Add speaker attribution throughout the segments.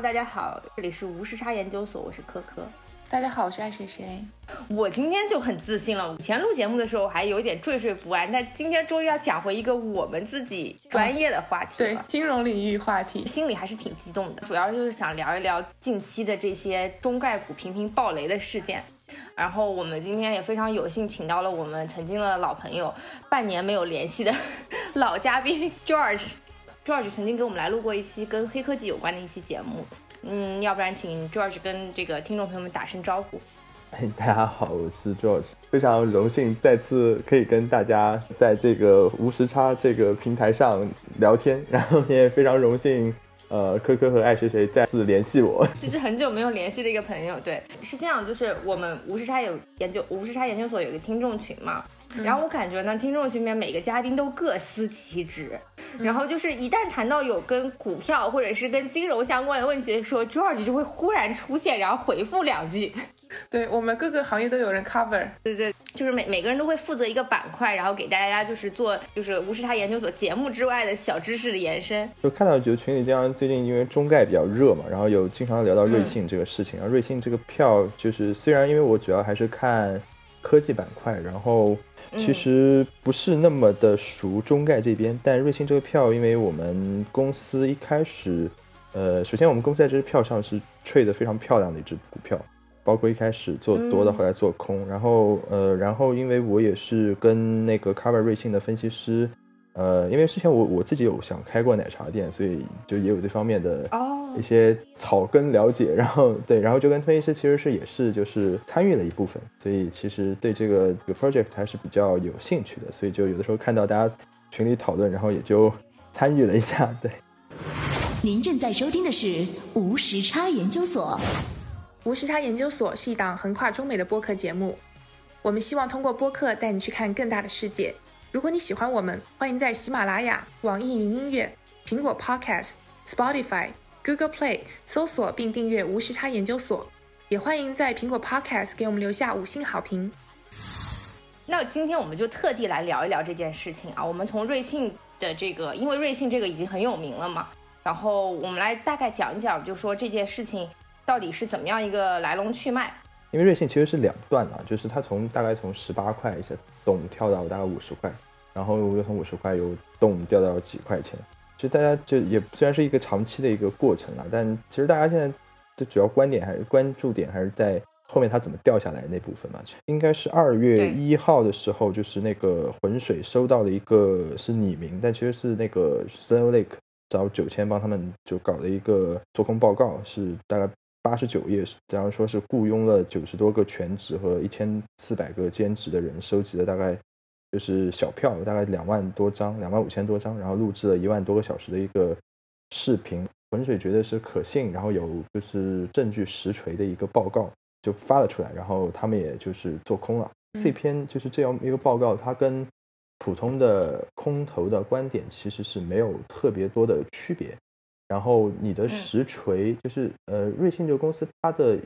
Speaker 1: Hello，大家好，这里是无时差研究所，我是科科。
Speaker 2: 大家好，我是爱谁谁。
Speaker 1: 我今天就很自信了。以前录节目的时候我还有一点惴惴不安，但今天终于要讲回一个我们自己专业的话题
Speaker 2: 对金融领域话题，
Speaker 1: 心里还是挺激动的。主要就是想聊一聊近期的这些中概股频频暴雷的事件。然后我们今天也非常有幸请到了我们曾经的老朋友，半年没有联系的 老嘉宾 George。George 曾经给我们来录过一期跟黑科技有关的一期节目。嗯，要不然请 George 跟这个听众朋友们打声招呼。
Speaker 3: 哎，大家好，我是 George，非常荣幸再次可以跟大家 在这个无时差这个平台上聊天，然后也非常荣幸，呃，科科和爱谁谁再次联系我，
Speaker 1: 这是很久没有联系的一个朋友。对，是这样，就是我们无时差有研究，无时差研究所有一个听众群嘛，然后我感觉呢，听众群里面每个嘉宾都各司其职。然后就是一旦谈到有跟股票或者是跟金融相关的问题的时候，George 就会忽然出现，然后回复两句。
Speaker 2: 对我们各个行业都有人 cover。
Speaker 1: 对对，就是每每个人都会负责一个板块，然后给大家就是做就是无视他研究所节目之外的小知识的延伸。
Speaker 3: 就看到就群里经常，最近因为中概比较热嘛，然后有经常聊到瑞幸这个事情。然后瑞幸这个票就是虽然因为我主要还是看科技板块，然后。其实不是那么的熟中概这边，但瑞幸这个票，因为我们公司一开始，呃，首先我们公司在这支票上是 trade 的非常漂亮的一只股票，包括一开始做多的，后来做空，然后呃，然后因为我也是跟那个 cover 瑞幸的分析师。呃，因为之前我我自己有想开过奶茶店，所以就也有这方面的一些草根了解。然后对，然后就跟分析师其实是也是就是参与了一部分，所以其实对这个这个 project 还是比较有兴趣的。所以就有的时候看到大家群里讨论，然后也就参与了一下。对，
Speaker 4: 您正在收听的是无时差研究所。
Speaker 2: 无时差研究所是一档横跨中美的播客节目，我们希望通过播客带你去看更大的世界。如果你喜欢我们，欢迎在喜马拉雅、网易云音乐、苹果 Podcast、Spotify、Google Play 搜索并订阅“无时差研究所”，也欢迎在苹果 Podcast 给我们留下五星好评。
Speaker 1: 那今天我们就特地来聊一聊这件事情啊！我们从瑞幸的这个，因为瑞幸这个已经很有名了嘛，然后我们来大概讲一讲，就说这件事情到底是怎么样一个来龙去脉。
Speaker 3: 因为瑞幸其实是两段啊，就是它从大概从十八块一下动跳到大概五十块，然后又从五十块又动掉到几块钱。其实大家就也虽然是一个长期的一个过程啊，但其实大家现在的主要观点还是关注点还是在后面它怎么掉下来那部分嘛。应该是二月一号的时候，就是那个浑水收到了一个是匿名，但其实是那个 Stone Lake 找九千帮他们就搞了一个做空报告，是大概。八十九页，假如说是雇佣了九十多个全职和一千四百个兼职的人，收集了大概就是小票，大概两万多张，两万五千多张，然后录制了一万多个小时的一个视频。浑水觉得是可信，然后有就是证据实锤的一个报告，就发了出来，然后他们也就是做空了。这篇就是这样一个报告，它跟普通的空头的观点其实是没有特别多的区别。然后你的实锤就是呃，瑞幸这个公司它的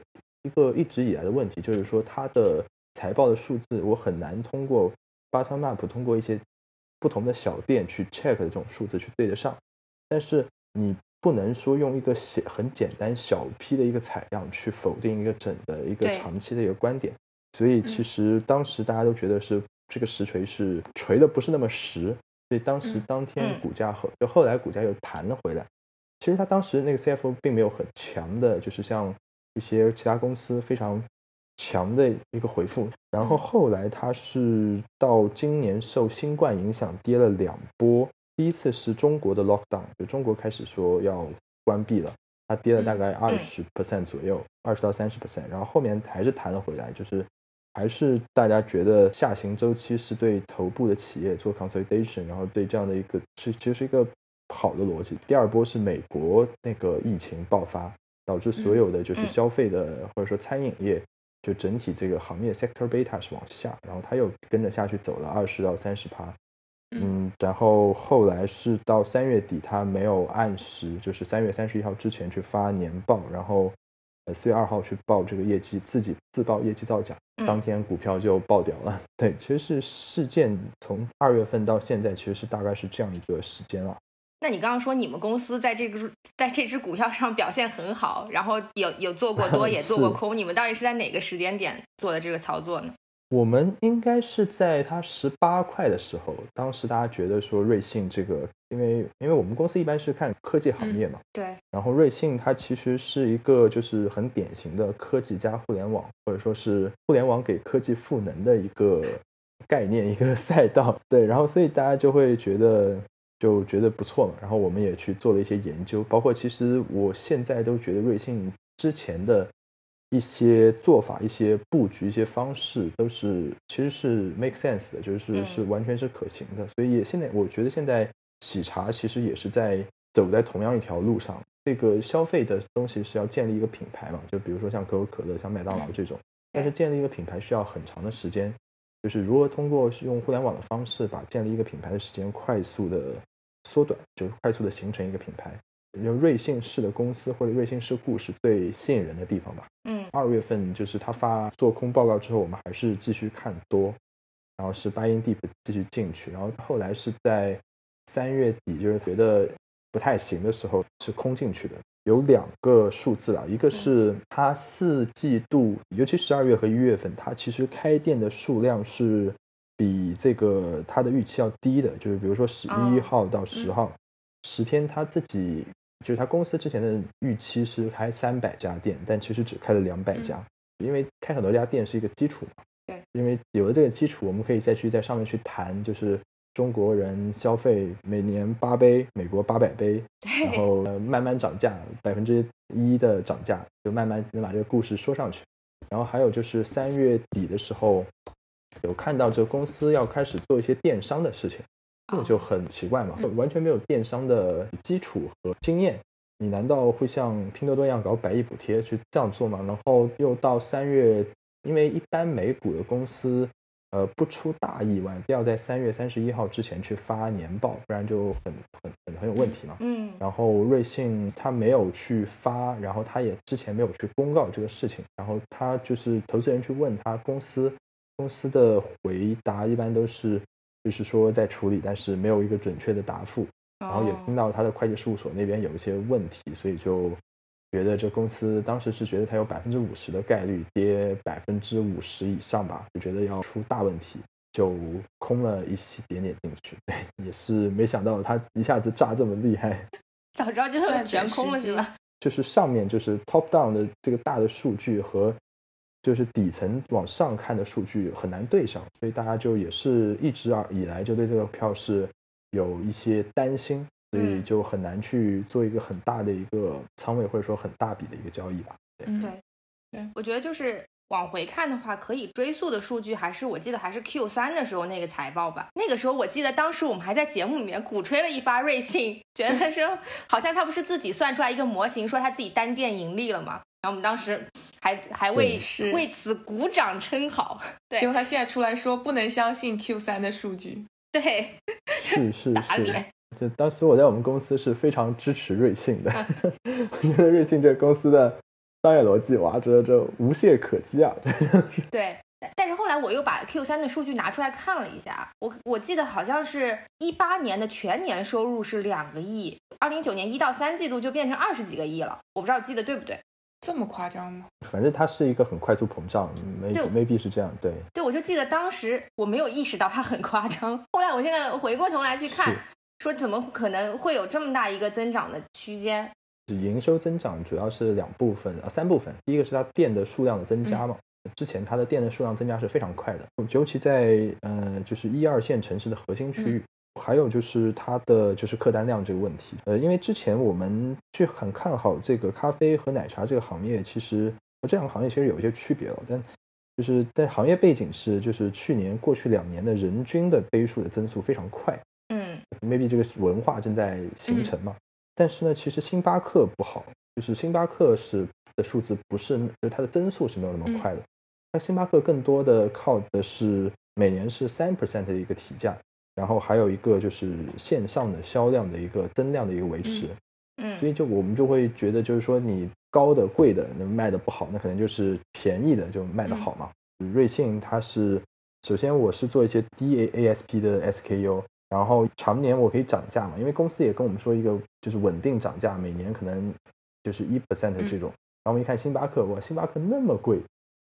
Speaker 3: 一个一直以来的问题就是说它的财报的数字我很难通过 bottom map 通过一些不同的小店去 check 的这种数字去对得上，但是你不能说用一个小很简单小批的一个采样去否定一个整的一个长期的一个观点，所以其实当时大家都觉得是这个实锤是锤的不是那么实，所以当时当天股价后就后来股价又弹了回来。其实他当时那个 CFO 并没有很强的，就是像一些其他公司非常强的一个回复。然后后来他是到今年受新冠影响跌了两波，第一次是中国的 lockdown，就中国开始说要关闭了，它跌了大概二十 percent 左右，二十到三十 percent。然后后面还是弹了回来，就是还是大家觉得下行周期是对头部的企业做 consolidation，然后对这样的一个是其实是一个。好的逻辑。第二波是美国那个疫情爆发，导致所有的就是消费的或者说餐饮业，就整体这个行业 sector beta 是往下，然后它又跟着下去走了二十到三十趴。嗯，然后后来是到三月底，他没有按时，就是三月三十一号之前去发年报，然后呃四月二号去报这个业绩，自己自报业绩造假，当天股票就爆掉了。对，其实是事件从二月份到现在，其实是大概是这样一个时间了。
Speaker 1: 那你刚刚说你们公司在这个在这只股票上表现很好，然后有有做过多，也做过空，你们到底是在哪个时间点做的这个操作呢？
Speaker 3: 我们应该是在它十八块的时候，当时大家觉得说瑞幸这个，因为因为我们公司一般是看科技行业嘛，
Speaker 1: 对，
Speaker 3: 然后瑞幸它其实是一个就是很典型的科技加互联网，或者说是互联网给科技赋能的一个概念一个赛道，对，然后所以大家就会觉得。就觉得不错嘛，然后我们也去做了一些研究，包括其实我现在都觉得瑞幸之前的一些做法、一些布局、一些方式都是其实是 make sense 的，就是是完全是可行的。所以也现在我觉得现在喜茶其实也是在走在同样一条路上。这个消费的东西是要建立一个品牌嘛，就比如说像可口可乐、像麦当劳这种，但是建立一个品牌需要很长的时间，就是如何通过用互联网的方式把建立一个品牌的时间快速的。缩短就是快速的形成一个品牌，就瑞幸式的公司或者瑞幸式故事最吸引人的地方吧。
Speaker 1: 嗯，
Speaker 3: 二月份就是他发做空报告之后，我们还是继续看多，然后是 buying deep 继续进去，然后后来是在三月底就是觉得不太行的时候是空进去的。有两个数字啊，一个是它四季度，尤其十二月和一月份，它其实开店的数量是。比这个他的预期要低的，就是比如说十一号到十号十天，他自己就是他公司之前的预期是开三百家店，但其实只开了两百家，因为开很多家店是一个基础嘛。
Speaker 1: 对，
Speaker 3: 因为有了这个基础，我们可以再去在上面去谈，就是中国人消费每年八杯，美国八百杯，然后慢慢涨价百分之一的涨价，就慢慢能把这个故事说上去。然后还有就是三月底的时候。有看到这个公司要开始做一些电商的事情，这就很奇怪嘛，完全没有电商的基础和经验，你难道会像拼多多一样搞百亿补贴去这样做吗？然后又到三月，因为一般美股的公司，呃，不出大意外，都要在三月三十一号之前去发年报，不然就很很很很有问题嘛。
Speaker 1: 嗯。
Speaker 3: 然后瑞幸他没有去发，然后他也之前没有去公告这个事情，然后他就是投资人去问他公司。公司的回答一般都是，就是说在处理，但是没有一个准确的答复。然后也听到他的会计事务所那边有一些问题，所以就觉得这公司当时是觉得它有百分之五十的概率跌百分之五十以上吧，就觉得要出大问题，就空了一些点点进去。对，也是没想到它一下子炸这么厉害。
Speaker 1: 早知道就全空了是吧？
Speaker 3: 就是上面就是 top down 的这个大的数据和。就是底层往上看的数据很难对上，所以大家就也是一直以来就对这个票是有一些担心，所以就很难去做一个很大的一个仓位或者说很大笔的一个交易吧。
Speaker 1: 对对，我觉得就是往回看的话，可以追溯的数据还是我记得还是 Q 三的时候那个财报吧。那个时候我记得当时我们还在节目里面鼓吹了一发瑞幸，觉得说好像他不是自己算出来一个模型，说他自己单店盈利了吗？然后我们当时还还为为此鼓掌称好，对。
Speaker 2: 结果他现在出来说不能相信 Q 三的数据，
Speaker 1: 对，
Speaker 3: 是是
Speaker 1: 打脸。
Speaker 3: 就当时我在我们公司是非常支持瑞幸的，我觉得瑞幸这个公司的商业逻辑哇，这这无懈可击啊。
Speaker 1: 对，但是后来我又把 Q 三的数据拿出来看了一下，我我记得好像是一八年的全年收入是两个亿，二零一九年一到三季度就变成二十几个亿了，我不知道记得对不对。
Speaker 2: 这么夸张吗？
Speaker 3: 反正它是一个很快速膨胀，没没必是这样。对
Speaker 1: 对，我就记得当时我没有意识到它很夸张。后来我现在回过头来去看，说怎么可能会有这么大一个增长的区间？
Speaker 3: 营收增长主要是两部分啊，三部分。第一个是它店的数量的增加嘛，之前它的店的数量增加是非常快的，尤其在嗯就是一二线城市的核心区域。还有就是它的就是客单量这个问题，呃，因为之前我们去很看好这个咖啡和奶茶这个行业，其实这两个行业其实有一些区别了，但就是在行业背景是，就是去年过去两年的人均的杯数的增速非常快，
Speaker 1: 嗯
Speaker 3: ，maybe 这个文化正在形成嘛，但是呢，其实星巴克不好，就是星巴克是的数字不是，就是它的增速是没有那么快的，那星巴克更多的靠的是每年是三 percent 的一个提价。然后还有一个就是线上的销量的一个增量的一个维持，
Speaker 1: 嗯，
Speaker 3: 所以就我们就会觉得，就是说你高的贵的那卖的不好，那可能就是便宜的就卖的好嘛。瑞幸它是首先我是做一些低 A A S P 的 S K U，然后常年我可以涨价嘛，因为公司也跟我们说一个就是稳定涨价，每年可能就是一 percent 这种。然后我们一看星巴克，哇，星巴克那么贵，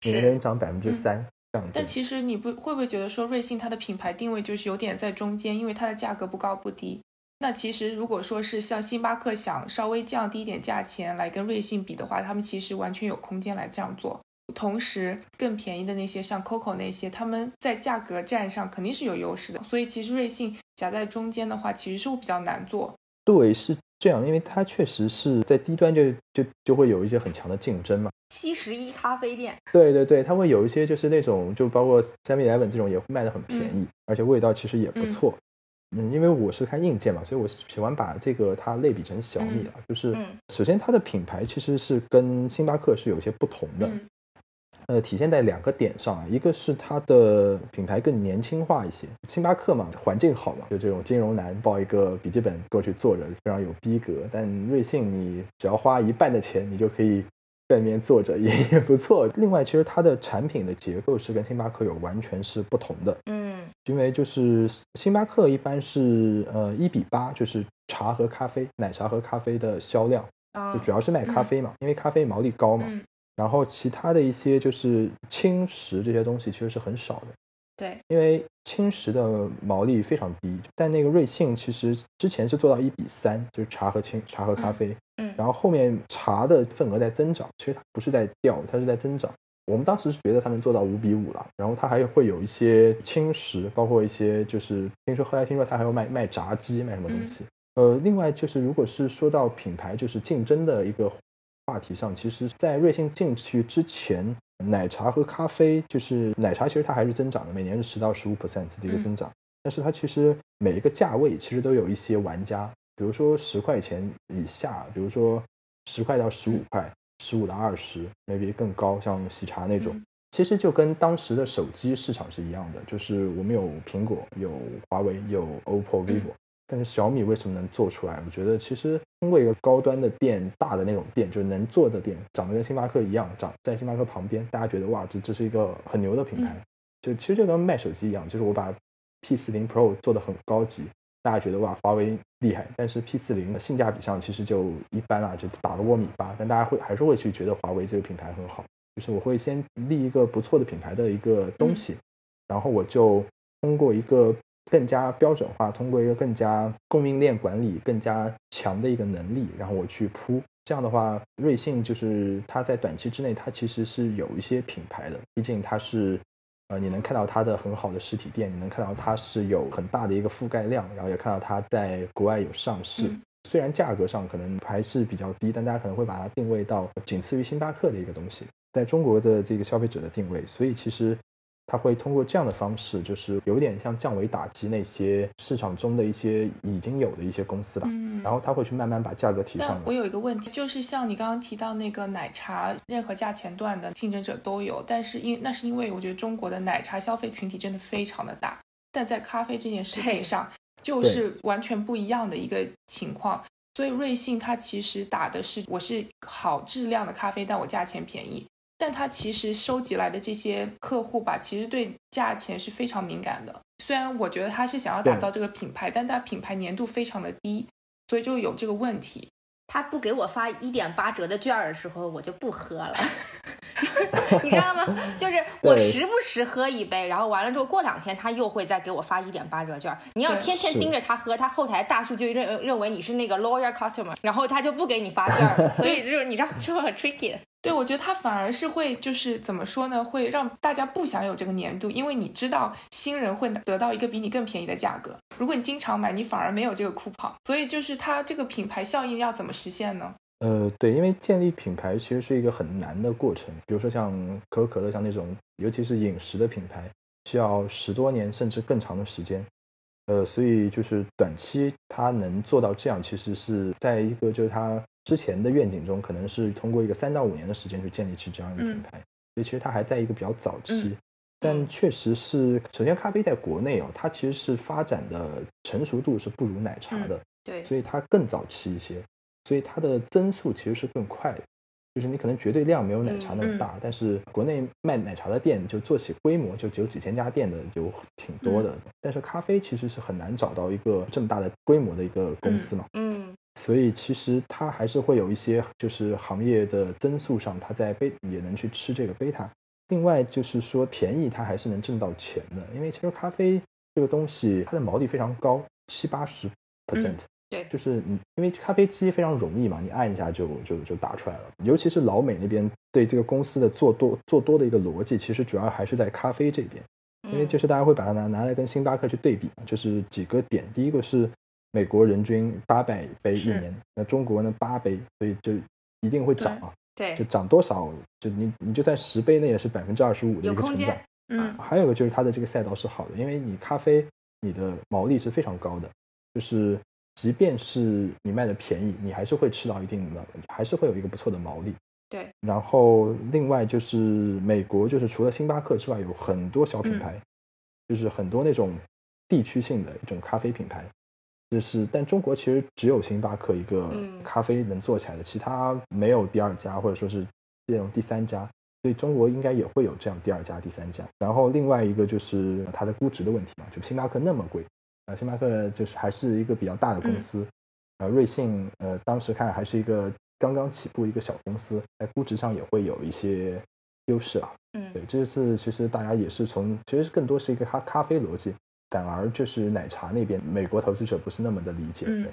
Speaker 3: 每年涨百分之三这样。
Speaker 2: 但其实你不会不会觉得说瑞幸它的品牌定位就是有点在中间，因为它的价格不高不低。那其实如果说是像星巴克想稍微降低一点价钱来跟瑞幸比的话，他们其实完全有空间来这样做。同时，更便宜的那些像 COCO 那些，他们在价格战上肯定是有优势的。所以其实瑞幸夹在中间的话，其实是比较难做。
Speaker 3: 对，是这样，因为它确实是在低端就就就会有一些很强的竞争嘛。
Speaker 1: 七十一咖啡店。
Speaker 3: 对对对，它会有一些就是那种，就包括 Seven Eleven 这种也会卖的很便宜，而且味道其实也不错。嗯，因为我是看硬件嘛，所以我喜欢把这个它类比成小米了。就是首先它的品牌其实是跟星巴克是有些不同的。呃，体现在两个点上啊，一个是它的品牌更年轻化一些，星巴克嘛，环境好嘛，就这种金融男抱一个笔记本过去坐着，非常有逼格。但瑞幸你只要花一半的钱，你就可以在里面坐着，也也不错。另外，其实它的产品的结构是跟星巴克有完全是不同的，
Speaker 1: 嗯，
Speaker 3: 因为就是星巴克一般是呃一比八，就是茶和咖啡，奶茶和咖啡的销量，就主要是卖咖啡嘛，因为咖啡毛利高嘛。然后其他的一些就是轻食这些东西其实是很少的，
Speaker 1: 对，
Speaker 3: 因为轻食的毛利非常低。但那个瑞幸其实之前是做到一比三，就是茶和轻茶和咖啡，
Speaker 1: 嗯，
Speaker 3: 然后后面茶的份额在增长，其实它不是在掉，它是在增长。我们当时是觉得它能做到五比五了，然后它还会有一些轻食，包括一些就是听说后来听说它还要卖卖炸鸡，卖什么东西。呃，另外就是如果是说到品牌就是竞争的一个。话题上，其实，在瑞幸进去之前，奶茶和咖啡就是奶茶，其实它还是增长的，每年是十到十五 percent 的一个增长。但是它其实每一个价位其实都有一些玩家，比如说十块钱以下，比如说十块到十五块，十五到二十，maybe 更高，像喜茶那种，其实就跟当时的手机市场是一样的，就是我们有苹果，有华为，有 OPPO、vivo。但是小米为什么能做出来？我觉得其实通过一个高端的店，大的那种店，就是能做的店，长得跟星巴克一样，长在星巴克旁边，大家觉得哇，这这是一个很牛的品牌。就其实就跟卖手机一样，就是我把 P 四零 Pro 做的很高级，大家觉得哇，华为厉害。但是 P 四零的性价比上其实就一般啊，就打了窝米八。但大家会还是会去觉得华为这个品牌很好。就是我会先立一个不错的品牌的一个东西，然后我就通过一个。更加标准化，通过一个更加供应链管理更加强的一个能力，然后我去铺。这样的话，瑞幸就是它在短期之内，它其实是有一些品牌的。毕竟它是，呃，你能看到它的很好的实体店，你能看到它是有很大的一个覆盖量，然后也看到它在国外有上市。虽然价格上可能还是比较低，但大家可能会把它定位到仅次于星巴克的一个东西，在中国的这个消费者的定位。所以其实。他会通过这样的方式，就是有点像降维打击那些市场中的一些已经有的一些公司吧。嗯，然后他会去慢慢把价格提上。
Speaker 2: 我有一个问题，就是像你刚刚提到那个奶茶，任何价钱段的竞争者都有，但是因那是因为我觉得中国的奶茶消费群体真的非常的大，但在咖啡这件事情上就是完全不一样的一个情况。所以瑞幸它其实打的是我是好质量的咖啡，但我价钱便宜。但他其实收集来的这些客户吧，其实对价钱是非常敏感的。虽然我觉得他是想要打造这个品牌，但他品牌粘度非常的低，所以就有这个问题。
Speaker 1: 他不给我发一点八折的券的时候，我就不喝了。你知道吗？就是 我时不时喝一杯，然后完了之后过两天他又会再给我发一点八折券。你要天天盯着他喝，他后台大数据认认为你是那个 loyal customer，然后他就不给你发券了。所以就是你知道，是不是很 tricky？
Speaker 2: 对，我觉得它反而是会，就是怎么说呢，会让大家不想有这个年度，因为你知道新人会得到一个比你更便宜的价格。如果你经常买，你反而没有这个 coupon，所以就是它这个品牌效应要怎么实现呢？
Speaker 3: 呃，对，因为建立品牌其实是一个很难的过程。比如说像可口可乐，像那种尤其是饮食的品牌，需要十多年甚至更长的时间。呃，所以就是短期它能做到这样，其实是在一个就是它。之前的愿景中，可能是通过一个三到五年的时间去建立起这样一个品牌，所以其实它还在一个比较早期。但确实是，首先咖啡在国内哦，它其实是发展的成熟度是不如奶茶的，
Speaker 1: 对，
Speaker 3: 所以它更早期一些，所以它的增速其实是更快的。就是你可能绝对量没有奶茶那么大，但是国内卖奶茶的店就做起规模就只有几千家店的就挺多的。但是咖啡其实是很难找到一个这么大的规模的一个公司嘛。
Speaker 1: 嗯，
Speaker 3: 所以其实它还是会有一些就是行业的增速上，它在贝也能去吃这个贝塔。另外就是说便宜，它还是能挣到钱的，因为其实咖啡这个东西它的毛利非常高，七八十 percent。
Speaker 1: 对，
Speaker 3: 就是你，因为咖啡机非常容易嘛，你按一下就就就打出来了。尤其是老美那边对这个公司的做多做多的一个逻辑，其实主要还是在咖啡这边，因为就是大家会把它拿拿来跟星巴克去对比，就是几个点。第一个是美国人均八百杯一年，那中国呢八杯，所以就一定会涨啊。
Speaker 1: 对，
Speaker 3: 就涨多少，就你你就算十杯那也是百分之二十五的一个成长。
Speaker 2: 嗯，
Speaker 3: 还有一个就是它的这个赛道是好的，因为你咖啡你的毛利是非常高的，就是。即便是你卖的便宜，你还是会吃到一定的，还是会有一个不错的毛利。
Speaker 1: 对。
Speaker 3: 然后另外就是美国，就是除了星巴克之外，有很多小品牌，就是很多那种地区性的一种咖啡品牌。就是但中国其实只有星巴克一个咖啡能做起来的，其他没有第二家或者说是这种第三家，所以中国应该也会有这样第二家、第三家。然后另外一个就是它的估值的问题嘛，就星巴克那么贵。星巴克就是还是一个比较大的公司，呃，瑞幸呃，当时看还是一个刚刚起步一个小公司，在估值上也会有一些优势啊。
Speaker 1: 嗯，
Speaker 3: 对，这次其实大家也是从，其实更多是一个咖咖啡逻辑，反而就是奶茶那边美国投资者不是那么的理解。
Speaker 1: 嗯，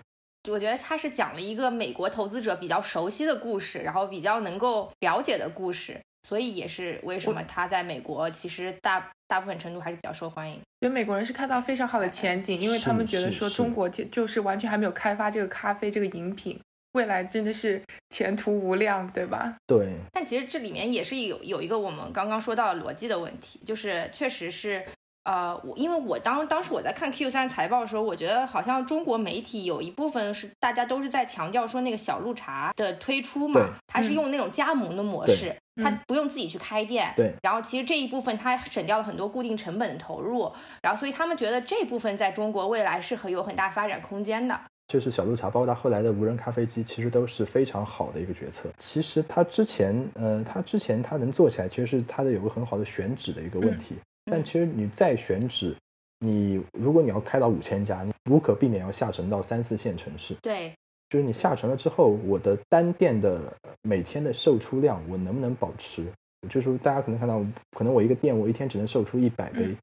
Speaker 1: 我觉得他是讲了一个美国投资者比较熟悉的故事，然后比较能够了解的故事。所以也是为什么他在美国其实大大部分程度还是比较受欢迎。
Speaker 2: 因为美国人是看到非常好的前景，因为他们觉得说中国就就是完全还没有开发这个咖啡这个饮品，未来真的是前途无量，对吧？
Speaker 3: 对。
Speaker 1: 但其实这里面也是有有一个我们刚刚说到的逻辑的问题，就是确实是。呃，我因为我当当时我在看 Q 三财报的时候，我觉得好像中国媒体有一部分是大家都是在强调说那个小鹿茶的推出嘛，它是用那种加盟的模式，它不用自己去开店，
Speaker 3: 对。
Speaker 1: 然后其实这一部分他省掉了很多固定成本的投入，然后所以他们觉得这部分在中国未来是很有很大发展空间的。
Speaker 3: 就是小鹿茶，包括他后来的无人咖啡机，其实都是非常好的一个决策。其实它之前，呃，它之前它能做起来，其实是它的有个很好的选址的一个问题。但其实你再选址，你如果你要开到五千家，你无可避免要下沉到三四线城市。
Speaker 1: 对，
Speaker 3: 就是你下沉了之后，我的单店的每天的售出量，我能不能保持？就是说，大家可能看到，可能我一个店，我一天只能售出一百杯，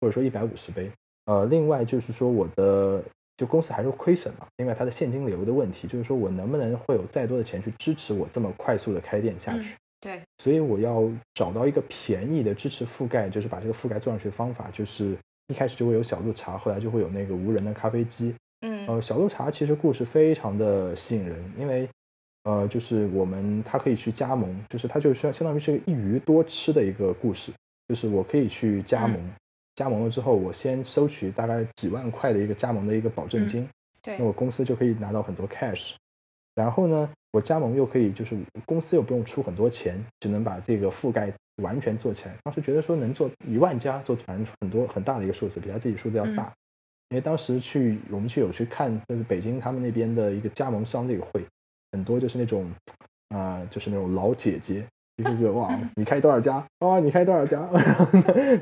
Speaker 3: 或者说一百五十杯。呃，另外就是说，我的就公司还是亏损嘛。另外，它的现金流的问题，就是说我能不能会有再多的钱去支持我这么快速的开店下去？
Speaker 1: 对，
Speaker 3: 所以我要找到一个便宜的支持覆盖，就是把这个覆盖做上去的方法，就是一开始就会有小鹿茶，后来就会有那个无人的咖啡机。
Speaker 1: 嗯，
Speaker 3: 呃，小鹿茶其实故事非常的吸引人，因为，呃，就是我们它可以去加盟，就是它就是相相当于是一鱼多吃的一个故事，就是我可以去加盟，加盟了之后，我先收取大概几万块的一个加盟的一个保证金，
Speaker 1: 对，
Speaker 3: 那我公司就可以拿到很多 cash，然后呢？我加盟又可以，就是公司又不用出很多钱，就能把这个覆盖完全做起来。当时觉得说能做一万家，做反正很多很大的一个数字，比他自己数字要大。因为当时去我们去有去看，就是北京他们那边的一个加盟商那个会，很多就是那种啊，就是那种老姐姐，就是觉得哇，你开多少家？哇，你开多少家？然后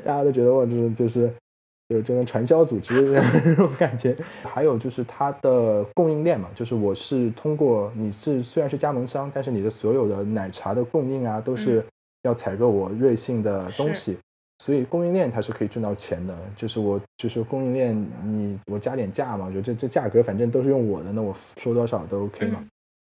Speaker 3: 大家都觉得哇，就是就是。就这种传销组织 那种感觉，还有就是它的供应链嘛，就是我是通过你是虽然是加盟商，但是你的所有的奶茶的供应啊，都是要采购我瑞幸的东西，所以供应链它是可以挣到钱的。就是我就是供应链，你我加点价嘛，就这这价格反正都是用我的，那我收多少都 OK 嘛。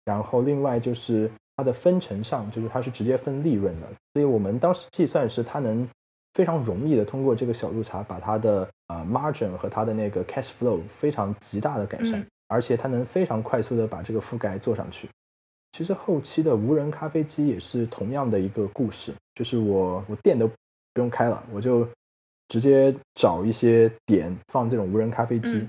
Speaker 3: 然后另外就是它的分成上，就是它是直接分利润的，所以我们当时计算是它能。非常容易的通过这个小鹿茶把它的呃 margin 和它的那个 cash flow 非常极大的改善，而且它能非常快速的把这个覆盖做上去。其实后期的无人咖啡机也是同样的一个故事，就是我我店都不用开了，我就直接找一些点放这种无人咖啡机。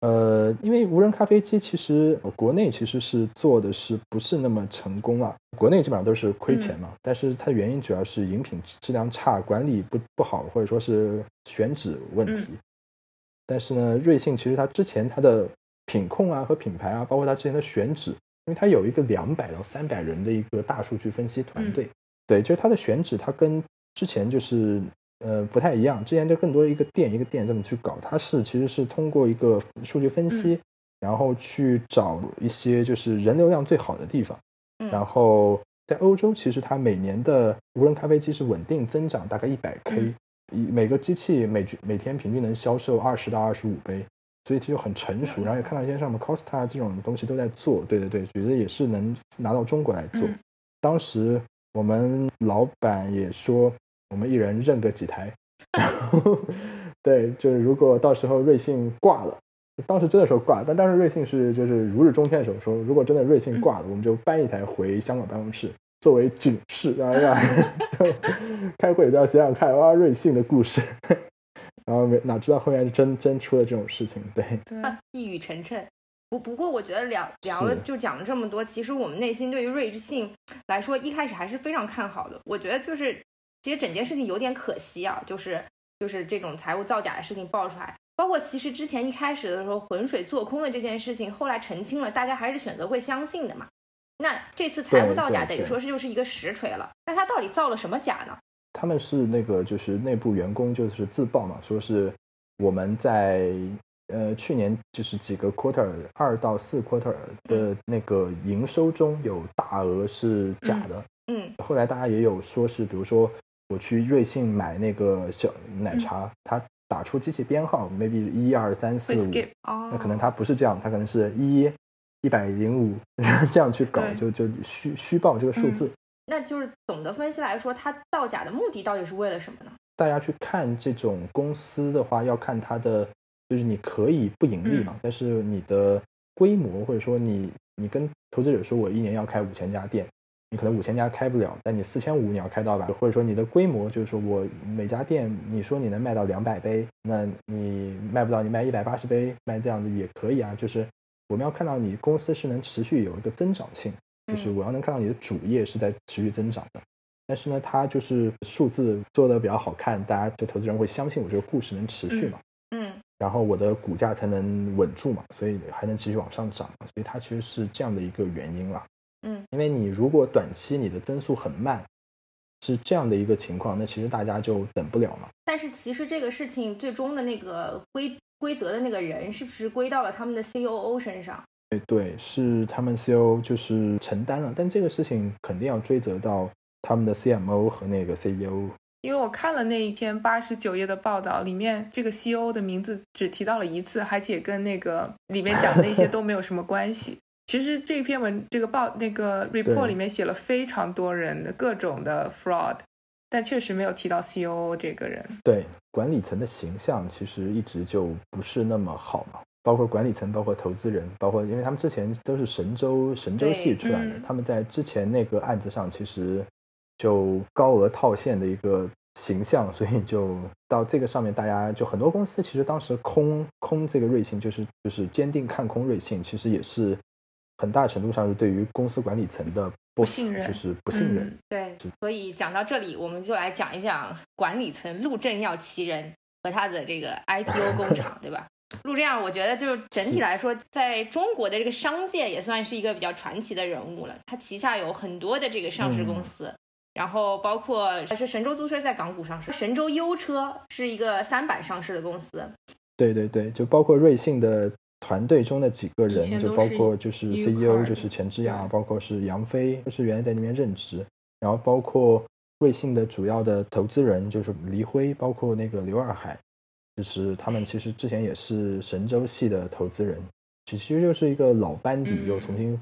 Speaker 3: 呃，因为无人咖啡机其实国内其实是做的是不是那么成功啊？国内基本上都是亏钱嘛。但是它原因主要是饮品质量差、管理不不好，或者说是选址问题。但是呢，瑞幸其实它之前它的品控啊和品牌啊，包括它之前的选址因为它有一个两百到三百人的一个大数据分析团队。对，就是它的选址，它跟之前就是呃不太一样。之前就更多一个店一个店这么去搞，它是其实是通过一个数据分析，然后去找一些就是人流量最好的地方。然后在欧洲，其实它每年的无人咖啡机是稳定增长，大概一百 K，一每个机器每每天平均能销售二十到二十五杯，所以其实很成熟。然后也看到一些什么 Costa 这种东西都在做，对对对，觉得也是能拿到中国来做。当时。我们老板也说，我们一人认个几台，然后对，就是如果到时候瑞幸挂了，当时真的说挂，但当时瑞幸是就是如日中天的时候说，如果真的瑞幸挂了，我们就搬一台回香港办公室作为警示，然后让 开会都要想想看哇瑞幸的故事，然后没哪知道后面真真出了这种事情，对，
Speaker 1: 一语成谶。不不过，我觉得聊聊了就讲了这么多，其实我们内心对于瑞幸来说，一开始还是非常看好的。我觉得就是，其实整件事情有点可惜啊，就是就是这种财务造假的事情爆出来，包括其实之前一开始的时候浑水做空的这件事情，后来澄清了，大家还是选择会相信的嘛。那这次财务造假等于说是就是一个实锤了。那他到底造了什么假呢？
Speaker 3: 他们是那个就是内部员工就是自曝嘛，说是我们在。呃，去年就是几个 quarter 二到四 quarter 的那个营收中有大额是假的。
Speaker 1: 嗯，
Speaker 3: 后来大家也有说是，比如说我去瑞幸买那个小奶茶，它打出机器编号，maybe 一二三四五，那可能它不是这样，它可能是一一百零五这样去搞，就就虚虚报这个数字。
Speaker 1: 那就是总的分析来说，它造假的目的到底是为了什么呢？
Speaker 3: 大家去看这种公司的话，要看它的。就是你可以不盈利嘛，但是你的规模或者说你你跟投资者说我一年要开五千家店，你可能五千家开不了，但你四千五你要开到吧？或者说你的规模就是说我每家店你说你能卖到两百杯，那你卖不到你卖一百八十杯卖这样子也可以啊。就是我们要看到你公司是能持续有一个增长性，就是我要能看到你的主业是在持续增长的。但是呢，它就是数字做的比较好看，大家就投资人会相信我这个故事能持续嘛？
Speaker 1: 嗯。
Speaker 3: 然后我的股价才能稳住嘛，所以还能继续往上涨嘛，所以它其实是这样的一个原因啦。
Speaker 1: 嗯，
Speaker 3: 因为你如果短期你的增速很慢，是这样的一个情况，那其实大家就等不了嘛。
Speaker 1: 但是其实这个事情最终的那个规规则的那个人，是不是归到了他们的 C O O 身上？
Speaker 3: 对对，是他们 C O 就是承担了，但这个事情肯定要追责到他们的 C M O 和那个 C E O。
Speaker 2: 因为我看了那一篇八十九页的报道，里面这个 CEO 的名字只提到了一次，而且跟那个里面讲的那些都没有什么关系。其实这篇文这个报那个 report 里面写了非常多人的各种的 fraud，但确实没有提到 COO 这个人。
Speaker 3: 对管理层的形象其实一直就不是那么好嘛，包括管理层，包括投资人，包括因为他们之前都是神州神州系出来的，他们在之前那个案子上其实。就高额套现的一个形象，所以就到这个上面，大家就很多公司其实当时空空这个瑞幸，就是就是坚定看空瑞幸，其实也是很大程度上是对于公司管理层的
Speaker 2: 不信任，
Speaker 3: 就是不信任。
Speaker 1: 对，所以讲到这里，我们就来讲一讲管理层陆正耀其人和他的这个 IPO 工厂，对吧？陆正耀，我觉得就整体来说，在中国的这个商界也算是一个比较传奇的人物了。他旗下有很多的这个上市公司。然后包括是神州租车在港股上市，神州优车是一个三板上市的公司。
Speaker 3: 对对对，就包括瑞幸的团队中的几个人，就包括就是 CEO 就是钱之亚，包括是杨飞，就是原来在那边任职。然后包括瑞幸的主要的投资人就是黎辉，包括那个刘二海，就是他们其实之前也是神州系的投资人，其实就是一个老班底又重新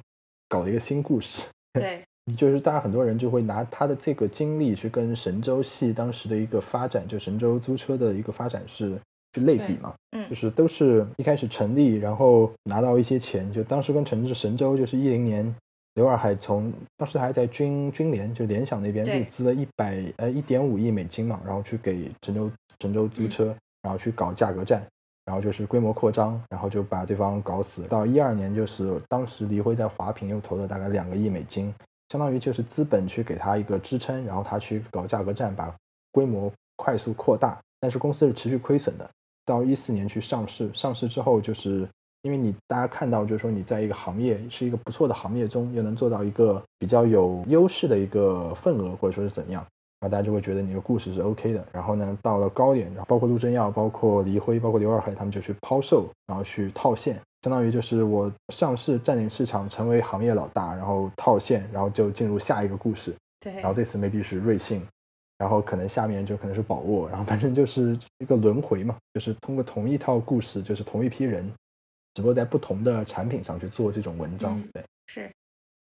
Speaker 3: 搞了一个新故事。
Speaker 1: 对。
Speaker 3: 就是大家很多人就会拿他的这个经历去跟神州系当时的一个发展，就神州租车的一个发展是去类比嘛，
Speaker 1: 嗯，
Speaker 3: 就是都是一开始成立，然后拿到一些钱，就当时跟城市神州就是一零年，刘二海从当时还在军军联就联想那边入资了一百呃一点五亿美金嘛，然后去给神州神州租车，然后去搞价格战，然后就是规模扩张，然后就把对方搞死。到一二年就是当时黎辉在华平又投了大概两个亿美金。相当于就是资本去给他一个支撑，然后他去搞价格战，把规模快速扩大。但是公司是持续亏损的。到一四年去上市，上市之后就是因为你大家看到就是说你在一个行业是一个不错的行业中，又能做到一个比较有优势的一个份额，或者说是怎样，然后大家就会觉得你的故事是 OK 的。然后呢，到了高点，然后包括陆正耀、包括黎辉、包括刘二海，他们就去抛售，然后去套现，相当于就是我上市占领市场，成为行业老大，然后套现，然后就进入下一个故事。
Speaker 1: 对，
Speaker 3: 然后这次 maybe 是瑞幸，然后可能下面就可能是宝沃，然后反正就是一个轮回嘛，就是通过同一套故事，就是同一批人，只不过在不同的产品上去做这种文章。
Speaker 1: 嗯
Speaker 3: 对，
Speaker 1: 是，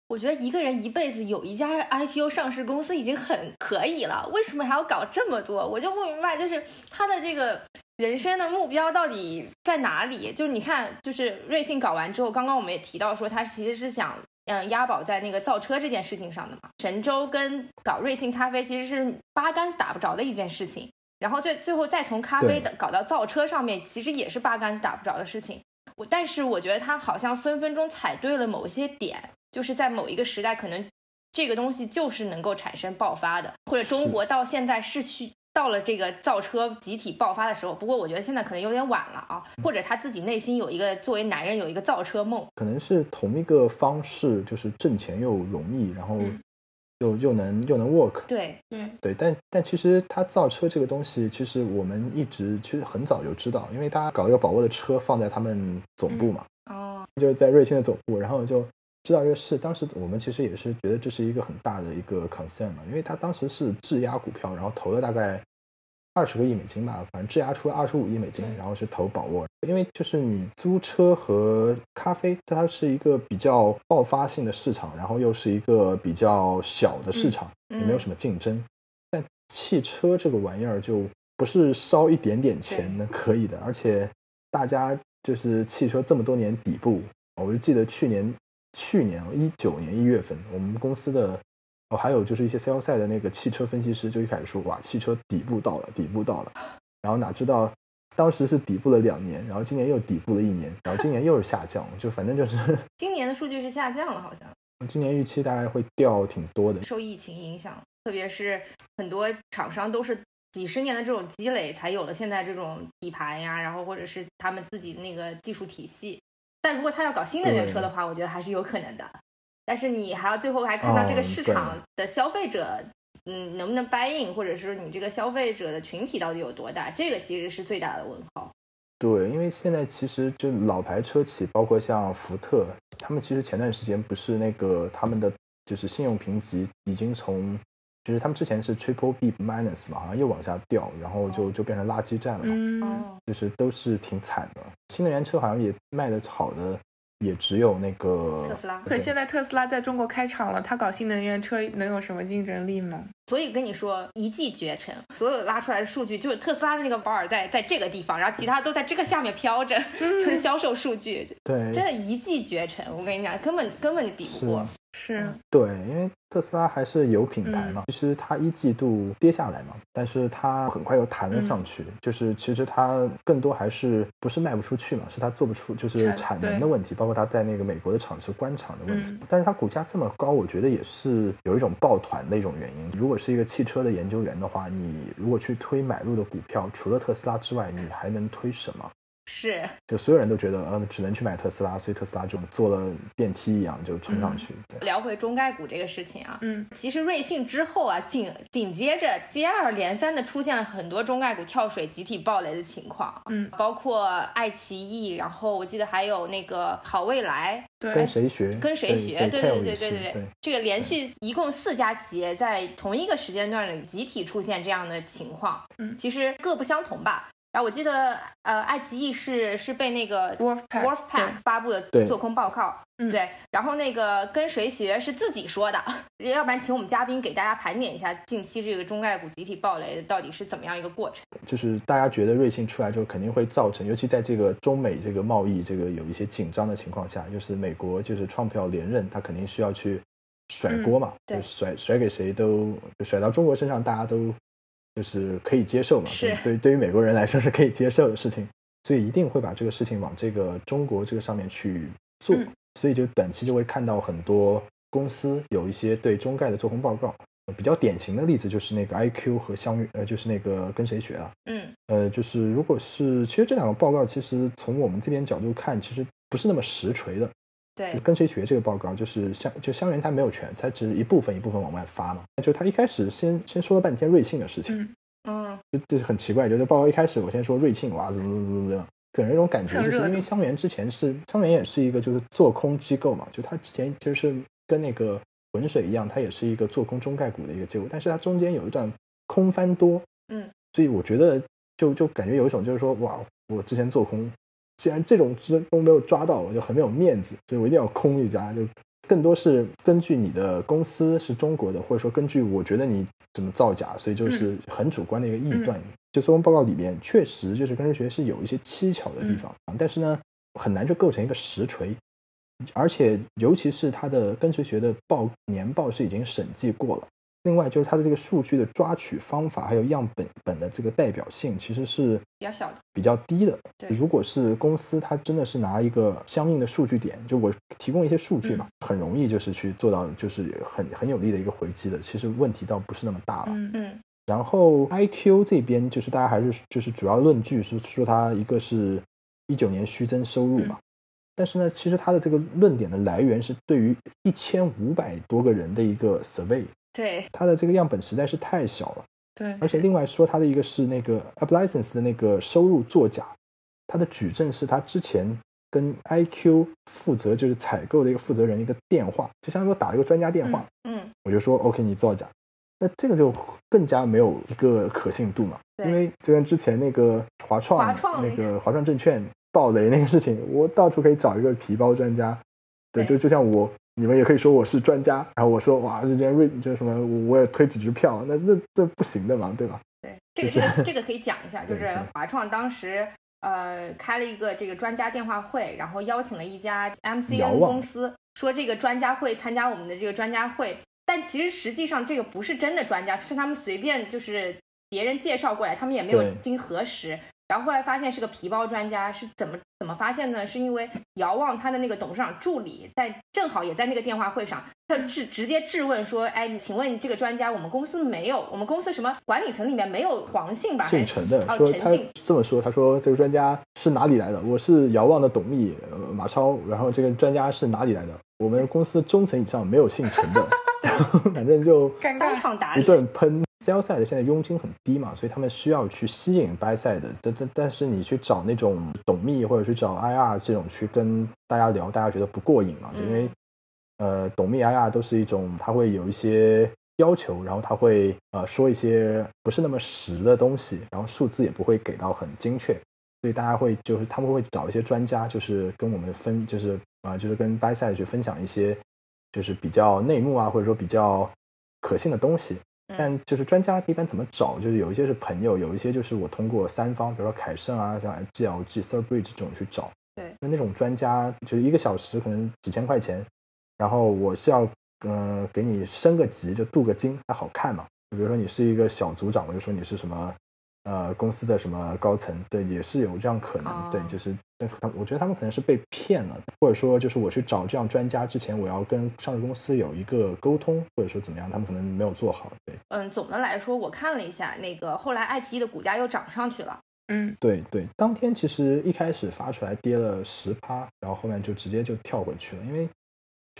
Speaker 1: 我觉得一个人一辈子有一家 IPO 上市公司已经很可以了，为什么还要搞这么多？我就不明白，就是他的这个人生的目标到底在哪里？就是你看，就是瑞幸搞完之后，刚刚我们也提到说，他其实是想。嗯，押宝在那个造车这件事情上的嘛，神州跟搞瑞幸咖啡其实是八竿子打不着的一件事情。然后最最后再从咖啡的搞到造车上面，其实也是八竿子打不着的事情。我但是我觉得他好像分分钟踩对了某一些点，就是在某一个时代，可能这个东西就是能够产生爆发的，或者中国到现在是需到了这个造车集体爆发的时候。不过我觉得现在可能有点晚了啊，或者他自己内心有一个作为男人有一个造车梦，
Speaker 3: 可能是同一个方式，就是挣钱又容易，然后
Speaker 1: 嗯
Speaker 3: 又又能又能 work。
Speaker 1: 对，嗯，
Speaker 3: 对，但但其实他造车这个东西，其实我们一直其实很早就知道，因为他搞一个宝沃的车放在他们总部嘛，
Speaker 1: 哦，
Speaker 3: 就是在瑞幸的总部，然后就知道这个事。当时我们其实也是觉得这是一个很大的一个 concern 嘛，因为他当时是质押股票，然后投了大概二十个亿美金吧，反正质押出了二十五亿美金，然后是投宝沃。因为就是你租车和咖啡，它是一个比较爆发性的市场，然后又是一个比较小的市场，
Speaker 1: 嗯
Speaker 3: 也没有什么竞争。但汽车这个玩意儿就不是烧一点点钱能可以的，而且大家就是汽车这么多年底部，我就记得去年去年一九年一月份，我们公司的哦还有就是一些 sales 赛的那个汽车分析师就一开始说哇汽车底部到了，底部到了，然后哪知道当时是底部了两年，然后今年又底部了一年，然后今年又是下降，就反正就是
Speaker 1: 今年的数据是下降了，好像
Speaker 3: 今年预期大概会掉挺多的。
Speaker 1: 受疫情影响，特别是很多厂商都是几十年的这种积累，才有了现在这种底盘呀，然后或者是他们自己那个技术体系。但如果他要搞新能源车的话，我觉得还是有可能的。但是你还要最后还看到这个
Speaker 3: 哦
Speaker 1: 市场的消费者，嗯，能不能 buy in，或者是你这个消费者的群体到底有多大，这个其实是最大的问号。
Speaker 3: 对，因为现在其实就老牌车企，包括像福特，他们其实前段时间不是那个他们的就是信用评级已经从，就是他们之前是 Triple B minus 嘛，好像又往下掉，然后就就变成垃圾站了嘛，
Speaker 2: 嗯，
Speaker 1: 哦，
Speaker 3: 就是都是挺惨的。新能源车好像也卖的好的，也只有那个
Speaker 1: 特斯拉
Speaker 2: 可现在特斯拉在中国开厂了，它搞新能源车能有什么竞争力吗？
Speaker 1: 所以跟你说一骑绝尘，所有拉出来的数据就是特斯拉的那个保尔在在这个地方，然后其他都在这个下面飘着，就是销售数据，
Speaker 3: 对
Speaker 1: 真的一骑绝尘。我跟你讲，根本根本就比不过。
Speaker 2: 是，
Speaker 3: 对，因为特斯拉还是有品牌
Speaker 2: 嗯
Speaker 3: 嘛，其实它一季度跌下来嘛，但是它很快又弹了上去，就是其实它更多还是不是卖不出去嘛，是它做不出就是
Speaker 2: 产
Speaker 3: 产能的问题，包括它在那个美国的厂是关厂的问题。
Speaker 2: 嗯
Speaker 3: 但是它股价这么高，我觉得也是有一种抱团的一种原因。如果是一个汽车的研究员的话，你如果去推买入的股票，除了特斯拉之外，你还能推什么？
Speaker 1: 是，
Speaker 3: 就所有人都觉得，呃，只能去买特斯拉，所以特斯拉就坐了电梯一样就冲上去。对。
Speaker 1: 聊回中概股这个事情啊，
Speaker 2: 嗯，
Speaker 1: 其实瑞幸之后啊，紧紧接着接二连三的出现了很多中概股跳水、集体暴雷的情况，
Speaker 2: 嗯，
Speaker 1: 包括爱奇艺，然后我记得还有那个好未来，
Speaker 2: 对
Speaker 3: 跟，谁学？
Speaker 1: 跟谁学？对对对对对
Speaker 3: 对。
Speaker 1: 这个连续一共四家企业在同一个时间段里集体出现这样的情况，
Speaker 2: 嗯
Speaker 1: 其实各不相同吧。然后我记得，呃，爱奇艺是是被那个
Speaker 2: Wolfpack，Wolfpack
Speaker 1: 发布的
Speaker 3: 对
Speaker 1: 做空报告，
Speaker 2: 嗯
Speaker 1: 对。然后那个跟谁学是自己说的，要不然请我们嘉宾给大家盘点一下近期这个中概股集体暴雷到底是怎么样一个过程。
Speaker 3: 就是大家觉得瑞幸出来之后肯定会造成，尤其在这个中美这个贸易这个有一些紧张的情况下，就是美国就是川普要连任，他肯定需要去甩锅嘛，
Speaker 1: 对
Speaker 3: 就甩甩给谁都甩到中国身上，大家都就是可以接受嘛，
Speaker 1: 是
Speaker 3: 对对于美国人来说是可以接受的事情，所以一定会把这个事情往这个中国这个上面去做，
Speaker 2: 嗯
Speaker 3: 所以就短期就会看到很多公司有一些对中概的做空报告。比较典型的例子就是那个 IQ 和相遇，呃，就是那个跟谁学啊？
Speaker 1: 嗯
Speaker 3: 呃，就是如果是，其实这两个报告，其实从我们这边角度看，其实不是那么实锤的。
Speaker 1: 对，
Speaker 3: 跟谁学这个报告，就是香就香园他没有权，他只是一部分一部分往外发嘛。就他一开始先先说了半天瑞幸的事情，
Speaker 2: 嗯
Speaker 1: 嗯，
Speaker 3: 就就是很奇怪，就是报告一开始我先说瑞幸哇怎么怎么怎么怎么，给人一种感觉，就是因为香园之前是香园也是一个就是做空机构嘛，就他之前其实是跟那个浑水一样，它也是一个做空中概股的一个机构，但是它中间有一段空翻多，
Speaker 1: 嗯，
Speaker 3: 所以我觉得就就感觉有一种就是说哇，我之前做空。既然这种只都没有抓到，我就很没有面子，所以我一定要空一家。就更多是根据你的公司是中国的，或者说根据我觉得你怎么造假，所以就是很主观的一个臆断。就做空报告里面确实就是跟人学是有一些蹊跷的地方，但是呢，很难就构成一个实锤。而且尤其是它的跟随学的报年报是已经审计过了。另外就是它的这个数据的抓取方法，还有样本本的这个代表性，其实是
Speaker 1: 比较小的、
Speaker 3: 比较低的。
Speaker 1: 对，
Speaker 3: 如果是公司，它真的是拿一个相应的数据点，就我提供一些数据嘛，很容易就是去做到，就是很很有力的一个回击的。其实问题倒不是那么大了。
Speaker 2: 嗯
Speaker 1: 嗯。
Speaker 3: 然后 IQ 这边就是大家还是就是主要论据是说它一个是一九年虚增收入嘛，但是呢，其实它的这个论点的来源是对于一千五百多个人的一个 survey。
Speaker 1: 对，
Speaker 3: 它的这个样本实在是太小了。
Speaker 2: 对，
Speaker 3: 而且另外说，它的一个是那个 App License 的那个收入作假，它的举证是他之前跟 IQ 负责就是采购的一个负责人一个电话，就相当于我打了一个专家电话，
Speaker 1: 嗯，
Speaker 3: 我就说 OK 你造假，那这个就更加没有一个可信度嘛，因为就跟之前那个华创那个华创证券暴雷那个事情，我到处可以找一个皮包专家，对，就就像我。你们也可以说我是专家，然后我说哇，这件瑞就是什么，我也推几支票，那那这不行的嘛，对吧？
Speaker 1: 对，这个这个这个可以讲一下，就是华创当时呃开了一个这个专家电话会，然后邀请了一家 MCN 公司，说这个专家会参加我们的这个专家会，但其实实际上这个不是真的专家，是他们随便就是别人介绍过来，他们也没有经核实。然后后来发现是个皮包专家，是怎么怎么发现呢？是因为遥望他的那个董事长助理在正好也在那个电话会上，他质直接质问说：“哎，请问这个专家，我们公司没有，我们公司什么管理层里面没有黄姓吧？
Speaker 3: 姓陈的，说他这么说，他说这个专家是哪里来的？我是遥望的董秘马超，然后这个专家是哪里来的？我们公司中层以上没有姓陈的 反正就
Speaker 1: 当场打
Speaker 3: 一顿喷。” Sell side 现在佣金很低嘛，所以他们需要去吸引 buy side 的。但但但是你去找那种董秘或者去找 IR 这种去跟大家聊，大家觉得不过瘾嘛？因为呃，董秘 IR 都是一种他会有一些要求，然后他会呃说一些不是那么实的东西，然后数字也不会给到很精确，所以大家会就是他们会找一些专家，就是跟我们分，就是啊，就是跟 buy side 去分享一些就是比较内幕啊，或者说比较可信的东西。但就是专家一般怎么找？就是有一些是朋友，有一些就是我通过三方，比如说凯盛啊，像 GLG、Thirdbridge 这种去找。
Speaker 1: 对，
Speaker 3: 那那种专家就是一个小时可能几千块钱，然后我是要嗯给你升个级，就镀个金才好看嘛。比如说你是一个小组长，我就说你是什么。呃，公司的什么高层，对，也是有这样可能，对，就是，我觉得他们可能是被骗了，或者说就是我去找这样专家之前，我要跟上市公司有一个沟通，或者说怎么样，他们可能没有做好，对。
Speaker 1: 嗯，总的来说，我看了一下，那个后来爱奇艺的股价又涨上去了。
Speaker 2: 嗯，
Speaker 3: 对对，当天其实一开始发出来跌了十趴，然后后面就直接就跳回去了，因为。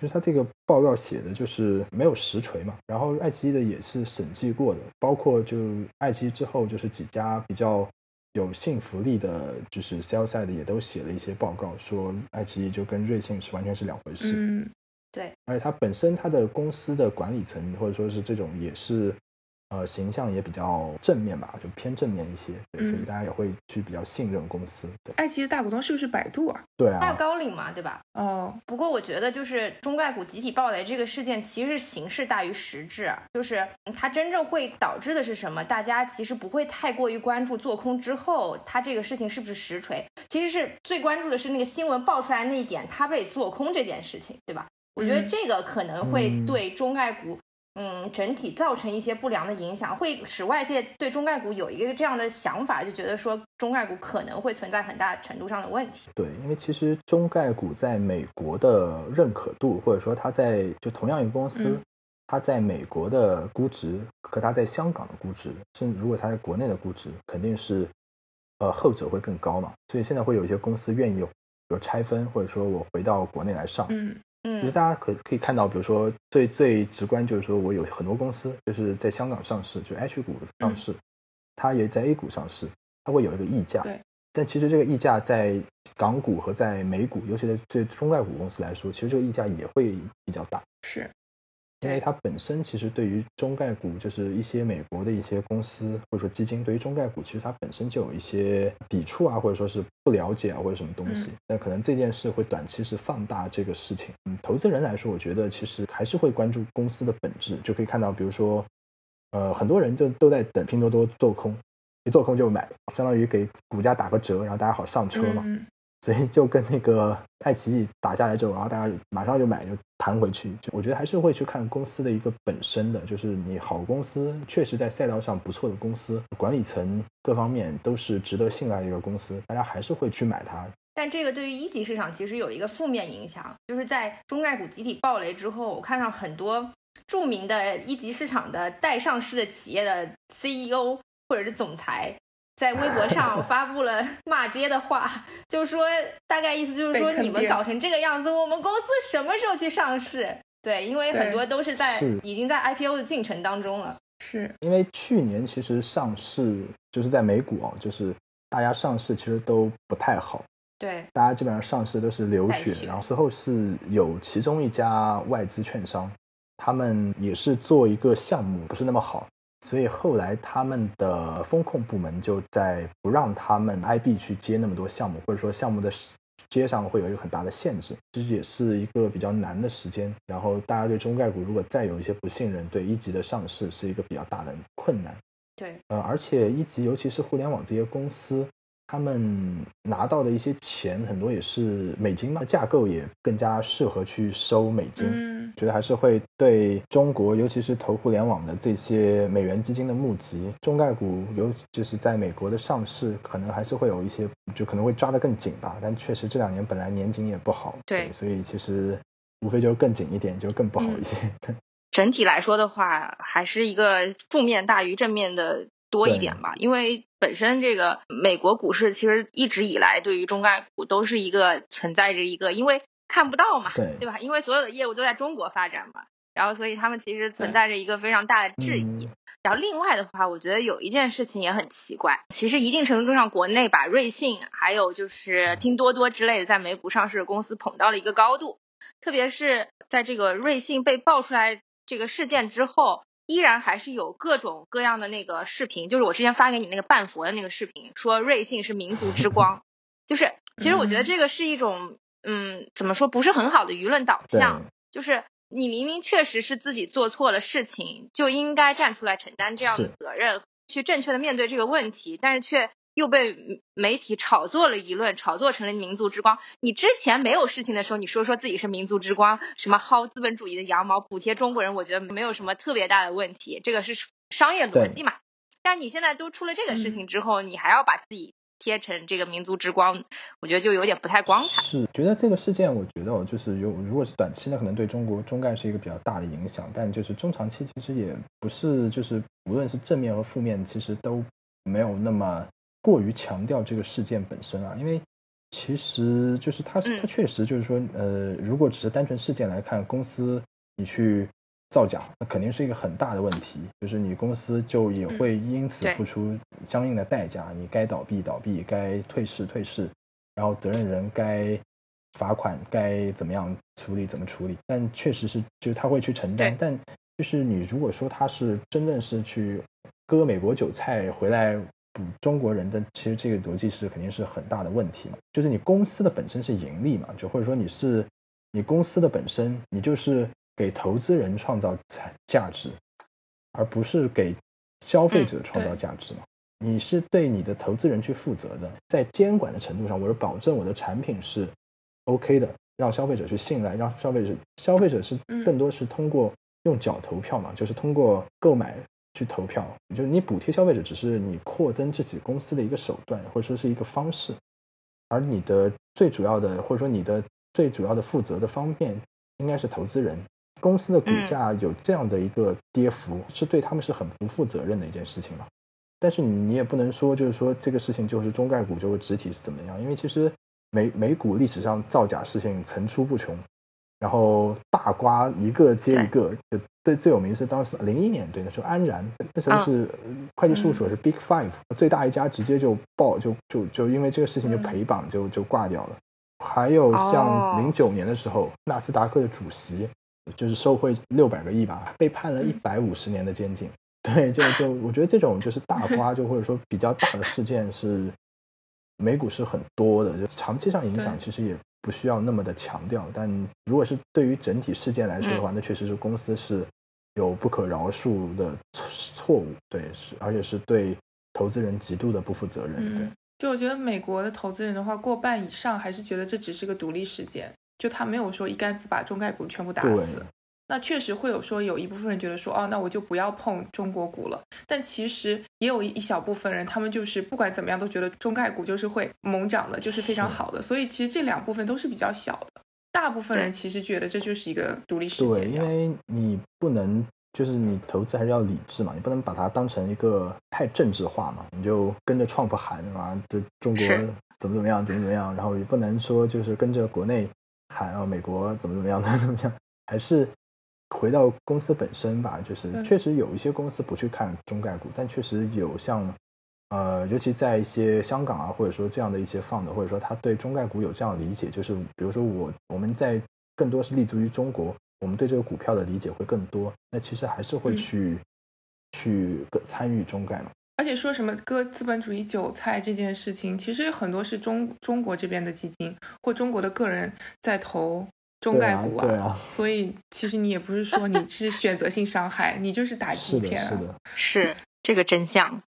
Speaker 3: 就是他这个报告写的就是没有实锤嘛，然后爱奇艺的也是审计过的，包括就爱奇艺之后就是几家比较有信服力的，就是 sell side 也都写了一些报告，说爱奇艺就跟瑞幸是完全是两回事。
Speaker 1: 嗯，对，
Speaker 3: 而且它本身它的公司的管理层或者说是这种也是。呃，形象也比较正面吧，就偏正面一些，所以大家也会去比较信任公司。对，
Speaker 2: 爱奇艺的大股东是不是百度啊？
Speaker 3: 对啊，
Speaker 1: 大高瓴嘛，对吧？
Speaker 2: 哦，
Speaker 1: 不过我觉得就是中概股集体暴雷这个事件，其实是形式大于实质，就是它真正会导致的是什么？大家其实不会太过于关注做空之后它这个事情是不是实锤，其实是最关注的是那个新闻爆出来那一点，它被做空这件事情，对吧？我觉得这个可能会对中概股。嗯，整体造成一些不良的影响，会使外界对中概股有一个这样的想法，就觉得说中概股可能会存在很大程度上的问题。
Speaker 3: 对，因为其实中概股在美国的认可度，或者说它在就同样一个公司，它在美国的估值和它在香港的估值，甚至如果它在国内的估值，肯定是呃后者会更高嘛。所以现在会有一些公司愿意，比如拆分，或者说我回到国内来上。
Speaker 2: 嗯
Speaker 1: 嗯
Speaker 3: 其实大家可可以看到，比如说最最直观就是说我有很多公司就是在香港上市，就 H 股上市，它也在 A 股上市，它会有一个溢价。
Speaker 2: 对。
Speaker 3: 但其实这个溢价在港股和在美股，尤其是对中概股公司来说，其实这个溢价也会比较大。
Speaker 2: 是，
Speaker 3: 因为它本身其实对于中概股，就是一些美国的一些公司或者说基金，对于中概股其实它本身就有一些抵触啊，或者说是不了解啊，或者什么东西。那可能这件事会短期是放大这个事情。嗯，投资人来说，我觉得其实还是会关注公司的本质，就可以看到，比如说，呃，很多人就都在等拼多多做空，一做空就买，相当于给股价打个折，然后大家好上车嘛。
Speaker 2: 嗯
Speaker 3: 所以就跟那个爱奇艺打下来之后，然后大家马上就买，就弹回去。就我觉得还是会去看公司的一个本身的，就是你好公司，确实在赛道上不错的公司，管理层各方面都是值得信赖的一个公司，大家还是会去买它。
Speaker 1: 但这个对于一级市场其实有一个负面影响，就是在中概股集体暴雷之后，我看到很多著名的一级市场的待上市的企业的 CEO 或者是总裁。在微博上 发布了骂街的话，就说大概意思就是说你们搞成这个样子，我们公司什么时候去上市？对，因为很多都是在已经在 IPO 的进程当中了。
Speaker 2: 是
Speaker 3: 因为去年其实上市就是在美股啊，就是大家上市其实都不太好。
Speaker 1: 对，
Speaker 3: 大家基本上上市都是流血，然后之后是有其中一家外资券商，他们也是做一个项目不是那么好。所以后来他们的风控部门就在不让他们 IB 去接那么多项目，或者说项目的接上会有一个很大的限制，其实也是一个比较难的时间。然后大家对中概股如果再有一些不信任，对一级的上市是一个比较大的困难。
Speaker 1: 对，
Speaker 3: 呃，而且一级尤其是互联网这些公司。他们拿到的一些钱很多也是美金嘛，架构也更加适合去收美金。
Speaker 2: 嗯，
Speaker 3: 觉得还是会对中国，尤其是投互联网的这些美元基金的募集，中概股尤就是在美国的上市，可能还是会有一些，就可能会抓得更紧吧。但确实这两年本来年景也不好，
Speaker 1: 对，
Speaker 3: 所以其实无非就是更紧一点，就更不好一些。
Speaker 1: 嗯、整体来说的话，还是一个负面大于正面的。多一点吧，因为本身这个美国股市其实一直以来对于中概股都是一个存在着一个，因为看不到嘛，
Speaker 3: 对
Speaker 1: 对吧？因为所有的业务都在中国发展嘛，然后所以他们其实存在着一个非常大的质疑。
Speaker 3: 嗯、
Speaker 1: 然后另外的话，我觉得有一件事情也很奇怪，其实一定程度上国内把瑞幸还有就是拼多多之类的在美股上市的公司捧到了一个高度，特别是在这个瑞幸被爆出来这个事件之后。依然还是有各种各样的那个视频，就是我之前发给你那个半佛的那个视频，说瑞幸是民族之光，就是其实我觉得这个是一种，嗯，怎么说不是很好的舆论导向，就是你明明确实是自己做错了事情，就应该站出来承担这样的责任，去正确的面对这个问题，但是却。又被媒体炒作了一论，炒作成了民族之光。你之前没有事情的时候，你说说自己是民族之光，什么薅资本主义的羊毛，补贴中国人，我觉得没有什么特别大的问题，这个是商业逻辑嘛。但你现在都出了这个事情之后，你还要把自己贴成这个民族之光，我觉得就有点不太光彩。
Speaker 3: 是，觉得这个事件，我觉得就是有，如果是短期呢，可能对中国中概是一个比较大的影响，但就是中长期其实也不是，就是无论是正面和负面，其实都没有那么。过于强调这个事件本身啊，因为其实就是它它确实就是说，呃，如果只是单纯事件来看，公司你去造假，那肯定是一个很大的问题，就是你公司就也会因此付出相应的代价，你该倒闭倒闭，该退市退市，然后责任人该罚款该怎么样处理怎么处理，但确实是就是他会去承担，但就是你如果说他是真正是去割美国韭菜回来。补中国人的其实这个逻辑是肯定是很大的问题嘛，就是你公司的本身是盈利嘛，就或者说你是你公司的本身，你就是给投资人创造价价值，而不是给消费者创造价值嘛。你是对你的投资人去负责的，在监管的程度上，我是保证我的产品是 OK 的，让消费者去信赖，让消费者消费者是更多是通过用脚投票嘛，就是通过购买。去投票，就是你补贴消费者，只是你扩增自己公司的一个手段，或者说是一个方式，而你的最主要的，或者说你的最主要的负责的方面，应该是投资人。公司的股价有这样的一个跌幅，是对他们是很不负责任的一件事情嘛。但是你也不能说，就是说这个事情就是中概股就会整体是怎么样，因为其实美美股历史上造假事情层出不穷，然后大瓜一个接一个，就最最有名是当时零一年对那时候安然那时候是会计事务所是 Big Five 最大一家，直接就爆就就就因为这个事情就赔榜就就挂掉了。还有像零九年的时候，纳斯达克的主席就是受贿六百个亿吧，被判了一百五十年的监禁。对，就就我觉得这种就是大瓜，就或者说比较大的事件是美股是很多的，就长期上影响其实也不需要那么的强调。但如果是对于整体事件来说的话，那确实是公司是有不可饶恕的错误，对，是而且是对投资人极度的不负责任。对，
Speaker 2: 就我觉得美国的投资人的话，过半以上还是觉得这只是个独立事件，就他没有说一竿子把中概股全部打死。那确实会有说有一部分人觉得说哦，那我就不要碰中国股了。但其实也有一小部分人，他们就是不管怎么样都觉得中概股就是会猛涨的，就是非常好的。所以其实这两部分都是比较小的。大部分人其实觉得这就是一个独立事件。
Speaker 3: 对，因为你不能就是你投资还是要理智嘛，你不能把它当成一个太政治化嘛，你就跟着 Trump 喊啊，就中国怎么怎么样，怎么怎么样，然后也不能说就是跟着国内喊啊，美国怎么怎么样，怎么怎么样，还是。回到公司本身吧，就是确实有一些公司不去看中概股，但确实有像，呃，尤其在一些香港啊，或者说这样的一些放的，或者说他对中概股有这样的理解，就是比如说我我们在更多是立足于中国，我们对这个股票的理解会更多，那其实还是会去去参与中概嘛。
Speaker 2: 而且说什么割资本主义韭菜这件事情，其实很多是中中国这边的基金或中国的个人在投。中概股
Speaker 3: 啊，对啊
Speaker 2: 所以其实你也不是说你是选择性伤害，你就是打击片
Speaker 3: 啊。是的，
Speaker 1: 是这个真相。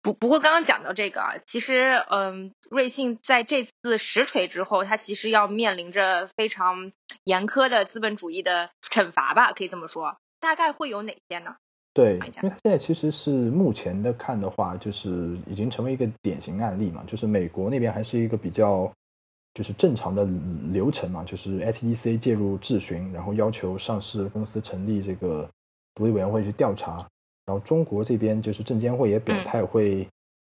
Speaker 1: 不不过刚刚讲到这个啊，其实嗯，瑞幸在这次实锤之后，它其实要面临着非常严苛的资本主义的惩罚吧，可以这么说。大概会有哪些呢？
Speaker 3: 对，因为它现在其实是目前的看的话，就是已经成为一个典型案例嘛，就是美国那边还是一个比较。就是正常的流程嘛，就是 SEC 介入质询，然后要求上市公司成立这个独立委员会去调查。然后中国这边就是证监会也表态会，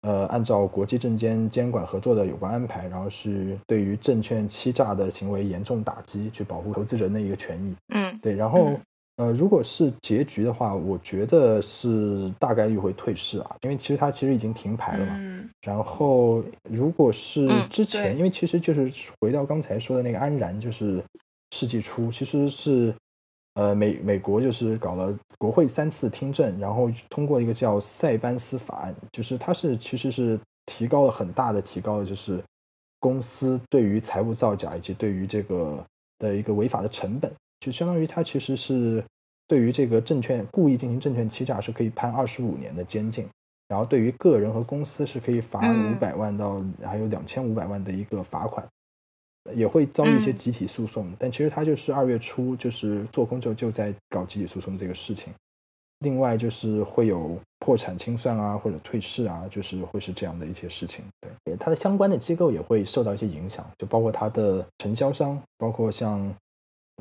Speaker 3: 呃，按照国际证监监管合作的有关安排，然后是对于证券欺诈的行为严重打击，去保护投资人的一个权益。
Speaker 1: 嗯，
Speaker 3: 对。然后。呃，如果是结局的话，我觉得是大概率会退市啊，因为其实它其实已经停牌了嘛。
Speaker 2: 嗯。
Speaker 3: 然后，如果是之前，因为其实就是回到刚才说的那个安然，就是世纪初，其实是呃美美国就是搞了国会三次听证，然后通过一个叫塞班斯法案，就是它是其实是提高了很大的提高了，就是公司对于财务造假以及对于这个的一个违法的成本。就相当于他其实是对于这个证券故意进行证券欺诈是可以判二十五年的监禁，然后对于个人和公司是可以罚五百万到还有两千五百万的一个罚款，也会遭遇一些集体诉讼。但其实他就是二月初就是做空之后就在搞集体诉讼这个事情。另外就是会有破产清算啊或者退市啊，就是会是这样的一些事情。对，它的相关的机构也会受到一些影响，就包括它的承销商，包括像。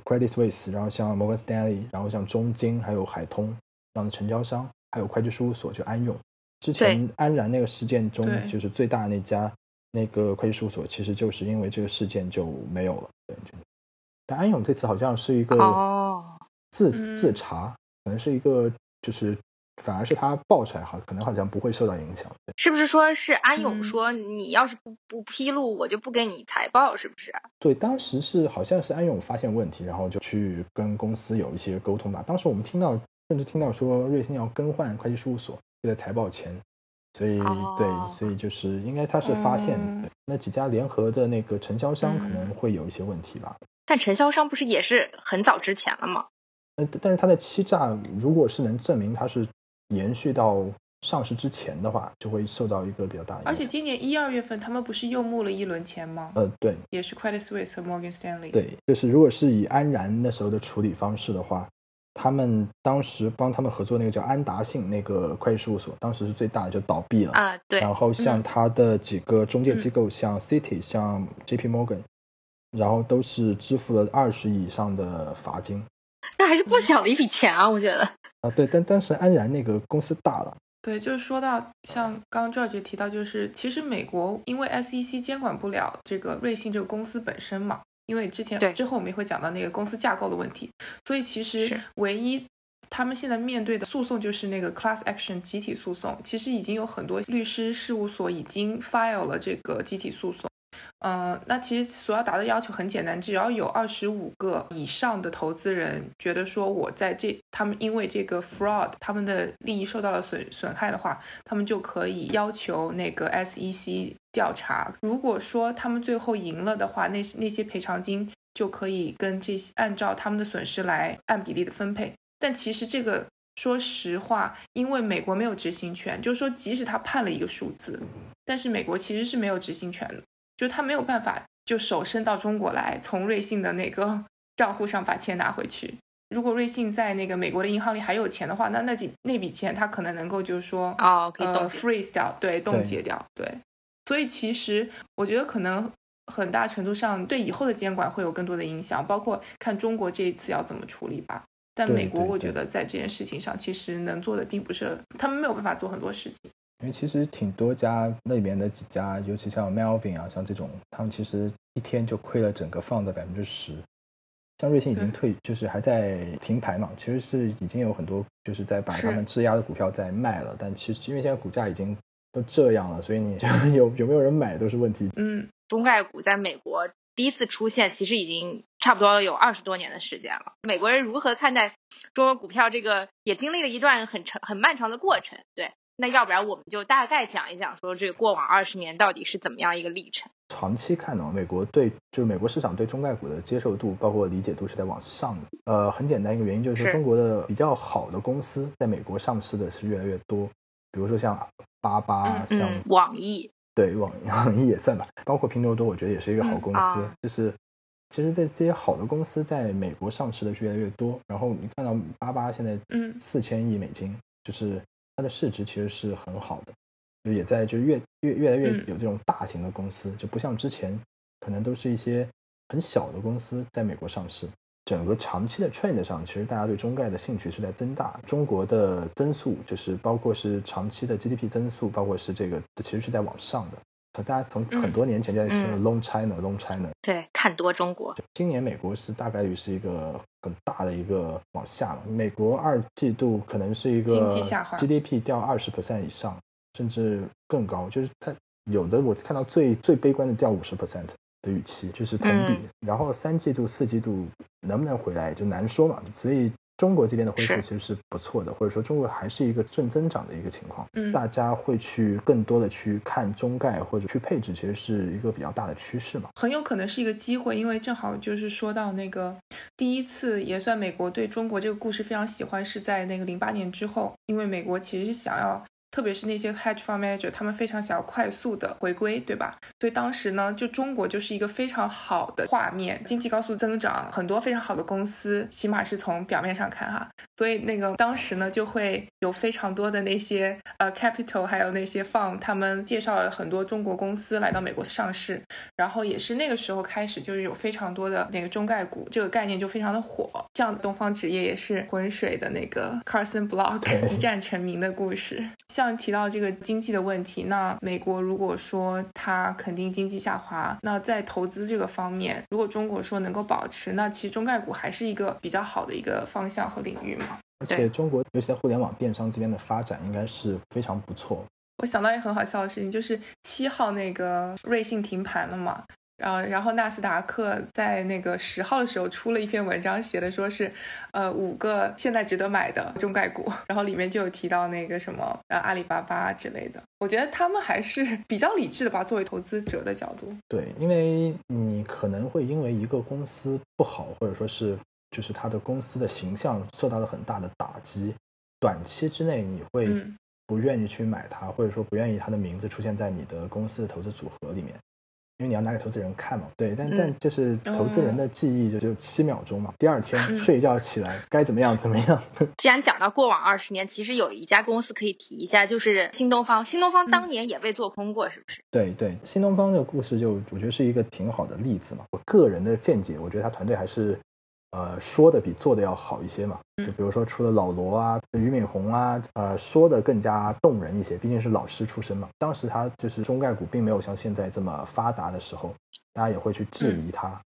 Speaker 3: Credit Suisse，然后像 Morgan Stanley，然后像中金，还有海通这样的成交商，还有会计事务所，就安永。之前安然那个事件中，就是最大那家那个会计事务所，其实就是因为这个事件就没有了。对但安永这次好像是一个自自查，可能是一个就是。反而是他爆出来，好，可能好像不会受到影响。
Speaker 1: 是不是说是安永说你要是不不披露，我就不给你财报，是不是？
Speaker 3: 对，当时是好像是安永发现问题，然后就去跟公司有一些沟通吧。当时我们听到，甚至听到说瑞幸要更换会计事务所，就在财报前，所以对，所以就是应该他是发现那几家联合的那个承销商可能会有一些问题吧。
Speaker 1: 但承销商不是也是很早之前了吗？
Speaker 3: 呃，但是他的欺诈，如果是能证明他是。延续到上市之前的话，就会受到一个比较大影响。
Speaker 2: 而且今年一二月份，他们不是又募了一轮钱吗？
Speaker 3: 呃，对，
Speaker 2: 也是 Credit Suisse 和 Morgan Stanley。
Speaker 3: 对，就是如果是以安然那时候的处理方式的话，他们当时帮他们合作那个叫安达信那个会计事务所，当时是最大的，就倒闭了
Speaker 1: 啊。对。
Speaker 3: 然后像他的几个中介机构，像 City、像 JP Morgan，然后都是支付了二十以上的罚金。
Speaker 1: 那还是不小的一笔钱啊，我觉得。
Speaker 3: 啊，对，但当时安然那个公司大了，
Speaker 2: 对，就是说到像刚刚这儿就提到，就是其实美国因为 SEC 监管不了这个瑞幸这个公司本身嘛，因为之前
Speaker 1: 对
Speaker 2: 之后我们也会讲到那个公司架构的问题，所以其实
Speaker 1: 是
Speaker 2: 唯一他们现在面对的诉讼就是那个 class action 集体诉讼，其实已经有很多律师事务所已经 file 了这个集体诉讼。嗯，那其实所要达的要求很简单，只要有二十五个以上的投资人觉得说我在这他们因为这个 fraud 他们的利益受到了损损害的话，他们就可以要求那个 SEC 调查。如果说他们最后赢了的话，那那些赔偿金就可以跟这些按照他们的损失来按比例的分配。但其实这个说实话，因为美国没有执行权，就是说即使他判了一个数字，但是美国其实是没有执行权的。就他没有办法就手伸到中国来，从瑞幸的那个 账户上把钱拿回去。如果瑞幸在那个美国的银行里还有钱的话，那那几那笔钱他可能能够就是说
Speaker 1: 哦，可以冻
Speaker 2: 呃。freeze 掉，对，冻结掉，对。所以其实我觉得可能很大程度上对以后的监管会有更多的影响，包括看中国这一次要怎么处理吧。但美国我觉得在这件事情上其实能做的并不是，他们没有办法做很多事情。
Speaker 3: 因为其实挺多家那里面的几家，尤其像 Melvin 啊，像这种，他们其实一天就亏了整个放的百分之十。像瑞幸已经退，就是还在停牌嘛，其实是已经有很多就是在把他们质押的股票在卖了，但其实因为现在股价已经都这样了，所以你 有有没有人买都是问题。
Speaker 2: 嗯，
Speaker 1: 中概股在美国第一次出现，其实已经差不多有二十多年的时间了。美国人如何看待中国股票这个，也经历了一段很长、很漫长的过程。对，那要不然我们就大概讲一讲，说这个过往二十年到底是怎么样一个历程。
Speaker 3: 长期看呢，美国对就是美国市场对中概股的接受度，包括理解度是在往上的。呃，很简单一个原因就是说，中国的比较好的公司在美国上市的是越来越多，比如说像巴巴，
Speaker 2: 嗯
Speaker 3: 像
Speaker 1: 嗯，网易，
Speaker 3: 对 网网易也算吧，包括拼多多，我觉得也是一个好公司。
Speaker 1: 啊
Speaker 3: 就是其实，在这些好的公司在美国上市的是越来越多。然后你看到巴巴现在
Speaker 2: 嗯
Speaker 3: 四千亿美金，就是它的市值其实是很好的，就也在就越越越来越
Speaker 2: 嗯
Speaker 3: 有这种大型的公司，就不像之前可能都是一些很小的公司在美国上市。整个长期的 trend 上，其实大家对中概的兴趣是在增大。中国的增速，就是包括是长期的 GDP 增速，包括是这个，其实是在往上的。大家从
Speaker 2: 嗯
Speaker 3: 很多年前就在说
Speaker 1: 嗯
Speaker 3: Long China，Long China。
Speaker 1: 对，看多中国，
Speaker 3: 今年美国是大概率是一个很大的一个往下了，美国二季度可能是一个
Speaker 2: 经济下滑
Speaker 3: GDP 掉二十 percent 以上，甚至更高，就是它有的我看到最最悲观的掉五十 percent 的预期，就是同比。
Speaker 1: 嗯
Speaker 3: 然后三季度、四季度能不能回来就难说嘛，所以。中国这边的恢复其实是不错的，或者说中国还是一个正增长的一个情况。
Speaker 2: 嗯
Speaker 3: 大家会去更多的去看中概或者去配置，其实是一个比较大的趋势嘛。
Speaker 2: 很有可能是一个机会，因为正好就是说到那个第一次也算美国对中国这个故事非常喜欢，是在那个零八年之后，因为美国其实是想要。特别是那些 hedge fund manager，他们非常想要快速的回归，对吧？所以当时呢，就中国就是一个非常好的画面，经济高速增长，很多非常好的公司，起码是从表面上看哈。所以那个当时呢，就会有非常多的那些呃 capital，还有那些 fund，他们介绍了很多中国公司来到美国上市，然后也是那个时候开始，就是有非常多的那个中概股这个概念就非常的火，像东方纸业也是浑水的那个 Carson Block 一战成名的故事。像提到这个经济的问题，那美国如果说它肯定经济下滑，那在投资这个方面，如果中国说能够保持，那其实中概股还是一个比较好的一个方向和领域嘛。
Speaker 3: 而且中国尤其在互联网电商这边的发展应该是非常不错。
Speaker 2: 我想到一个很好笑的事情，就是七号那个瑞幸停盘了嘛，然后然后纳斯达克在那个十号的时候出了一篇文章，写的说是，呃五个现在值得买的中概股，然后里面就有提到那个什么呃阿里巴巴之类的，我觉得他们还是比较理智的吧，作为投资者的角度。
Speaker 3: 对，因为你可能会因为一个公司不好，或者说是就是它的公司的形象受到了很大的打击，短期之内你会
Speaker 2: 嗯
Speaker 3: 不愿意去买它，或者说不愿意它的名字出现在你的公司的投资组合里面。因为你要拿给投资人看嘛，对，但、
Speaker 2: 嗯
Speaker 3: 但就是投资人的记忆就只有七秒钟嘛，第二天
Speaker 2: 嗯
Speaker 3: 睡一觉起来该怎么样怎么样，
Speaker 1: 既然讲到过往二十年，其实有一家公司可以提一下，就是新东方。新东方当年也被做空过，是不是？
Speaker 3: 对对，新东方这个故事就我觉得是一个挺好的例子嘛。我个人的见解，我觉得他团队还是呃，说的比做的要好一些嘛。就比如说，除了老罗啊、俞敏洪啊，呃，说的更加动人一些，毕竟是老师出身嘛。当时他就是中概股并没有像现在这么发达的时候，大家也会去质疑他。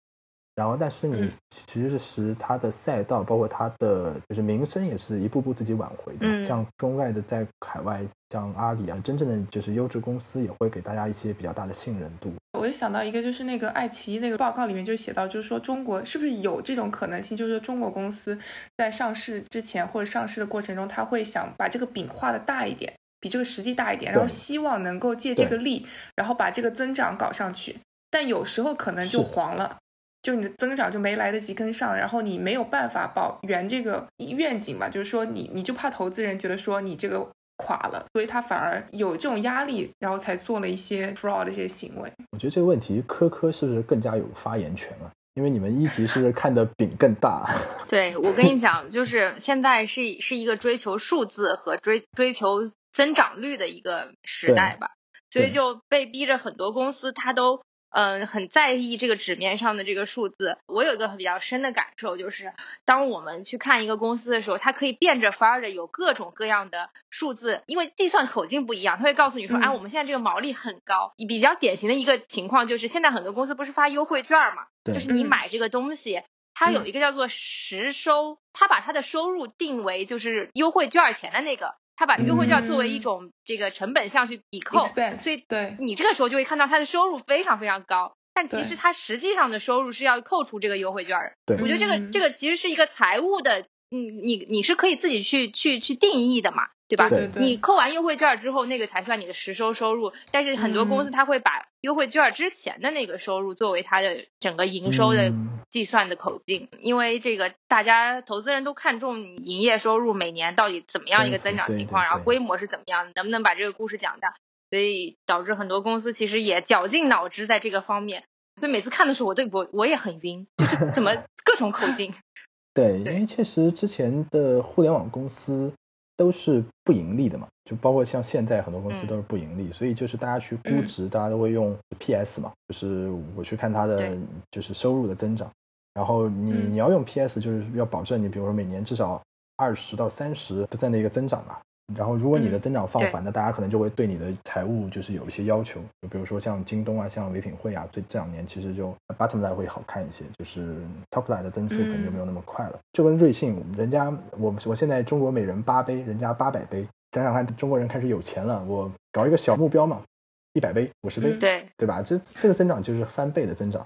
Speaker 3: 然后，但是你其实是他的赛道，包括他的就是名声，也是一步步自己挽回的。像中外的在海外，像阿里啊，真正的就是优质公司，也会给大家一些比较大的信任度。
Speaker 2: 我就想到一个，就是那个爱奇艺那个报告里面就写到，就是说中国是不是有这种可能性，就是说中国公司在上市之前或者上市的过程中，他会想把这个饼画的大一点，比这个实际大一点，然后希望能够借这个力，然后把这个增长搞上去。但有时候可能就黄了。就你的增长就没来得及跟上，然后你没有办法保圆这个愿景吧？就是说你你就怕投资人觉得说你这个垮了，所以他反而有这种压力，然后才做了一些 fraud 的这些行为。
Speaker 3: 我觉得这个问题科科是不是更加有发言权了？因为你们一级是不是看的饼更大？
Speaker 1: 对我跟你讲，就是现在是是一个追求数字和追追求增长率的一个时代吧，所以就被逼着很多公司它都。嗯，很在意这个纸面上的这个数字。我有一个比较深的感受，就是当我们去看一个公司的时候，它可以变着法儿的有各种各样的数字，因为计算口径不一样，它会告诉你说，哎，我们现在这个毛利很高。比较典型的一个情况就是，现在很多公司不是发优惠券嘛？就是你买这个东西，它有一个叫做实收，它把它的收入定为就是优惠券钱的那个。他把优惠券作为一种这个成本项去抵扣，所以
Speaker 2: 对。
Speaker 1: 你这个时候就会看到他的收入非常非常高，但其实他实际上的收入是要扣除这个优惠券
Speaker 3: 的。
Speaker 1: 我觉得这个这个其实是一个财务的，你你你是可以自己去去去定义的嘛。对吧？你扣完优惠券之后，那个才算你的实收收入。但是很多公司他会把优惠券之前的那个收入作为它的整个营收的计算的口径，因为这个大家投资人都看重营业收入每年到底怎么样一个增长情况，然后规模是怎么样，能不能把这个故事讲大，所以导致很多公司其实也绞尽脑汁在这个方面。所以每次看的时候，我对我我也很晕，就是怎么各种口径。
Speaker 3: 对，因为确实之前的互联网公司。都是不盈利的嘛，就包括像现在很多公司都是不盈利，所以就是大家去估值，大家都会用 PS 嘛，就是我去看它的就是收入的增长，然后你你要用 PS，就是要保证你比如说每年至少二十到三十的一个增长嘛。然后，如果你的增长放缓，那大家可能就会对你的财务就是有一些要求，就比如说像京东啊，像唯品会啊，这这两年其实就 bottom line 会好看一些，就是 top line 的增速可能就没有那么快了。就跟瑞幸，人家我我现在中国每人八杯，人家八百杯，想想看，中国人开始有钱了，我搞一个小目标嘛，一百杯、五十杯，
Speaker 1: 对
Speaker 3: 对吧？这这个增长就是翻倍的增长。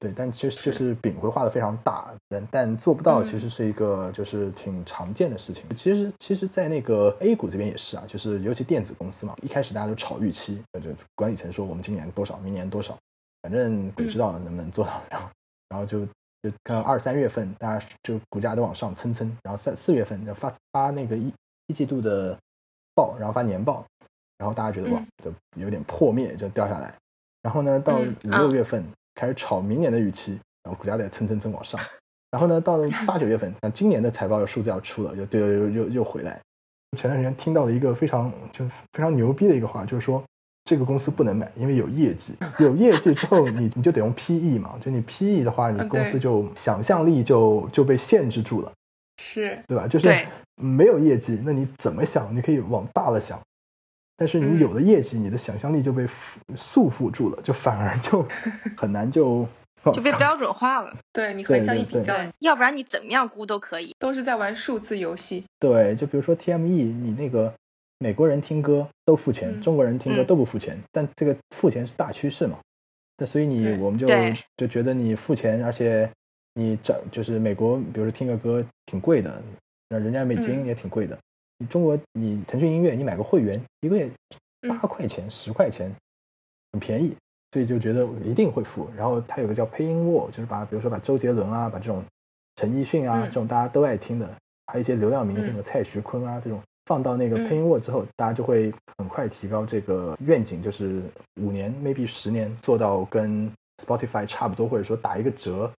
Speaker 3: 对，但其实就是饼会画的非常大，但但做不到，其实是一个就是挺常见的事情。其实其实，在那个 A 股这边也是啊，就是尤其电子公司嘛，一开始大家都炒预期，就管理层说我们今年多少，明年多少，反正鬼知道能不能做到。然后然后就就看二三月份，大家就股价都往上蹭蹭，然后三四月份就发发那个一一季度的报，然后发年报，然后大家觉得哇，就有点破灭，就掉下来。然后呢，到五六月份。开始炒明年的预期，然后股价在蹭蹭蹭往上，然后呢，到了 八九月份，像今年的财报的数字要出了，又又又又又回来。前段时间听到了一个非常就非常牛逼的一个话，就是说这个公司不能买，因为有业绩，有业绩之后你你就得用 PE 嘛，就你 PE 的话，你公司就想象力就就被限制住了，
Speaker 2: 是
Speaker 3: 对吧？就是没有业绩，那你怎么想？你可以往大了想。但是你有了业绩，你的想象力就被束缚住了，就反而就 很难就
Speaker 1: 就被标准化了。
Speaker 2: 对你横向一比较，
Speaker 1: 要不然你怎么样估都可以，
Speaker 2: 都是在玩数字游戏。
Speaker 3: 对，就比如说 TME，你那个美国人听歌都付钱，中国人听歌都不付钱，但这个付钱是大趋势嘛？那所以你我们就就觉得你付钱，而且你整就是美国，比如说听个歌挺贵的，那人家美金也挺贵的。你中国，你腾讯音乐，你买个会员，一个月八块钱、十块钱，很便宜，所以就觉得一定会付。然后它有个叫 Paying Wall，就是把比如说把周杰伦啊，把这种陈奕迅啊这种大家都爱听的，还有一些流量明星的蔡徐坤啊这种放到那个 Paying Wall 之后，大家就会很快提高这个愿景，就是五年 maybe 十年做到跟 Spotify 差不多，或者说打一个折，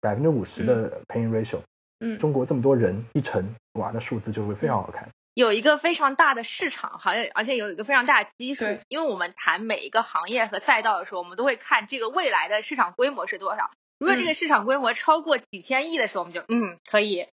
Speaker 3: 百分之五十的 Paying Ratio。
Speaker 2: 嗯，
Speaker 3: 中国这么多人一乘，哇，那数字就会非常好看。
Speaker 1: 有一个非常大的市场，好像而且有一个非常大的基数。因为我们谈每一个行业和赛道的时候，我们都会看这个未来的市场规模是多少。如果这个市场规模超过几千亿的时候，我们就嗯可以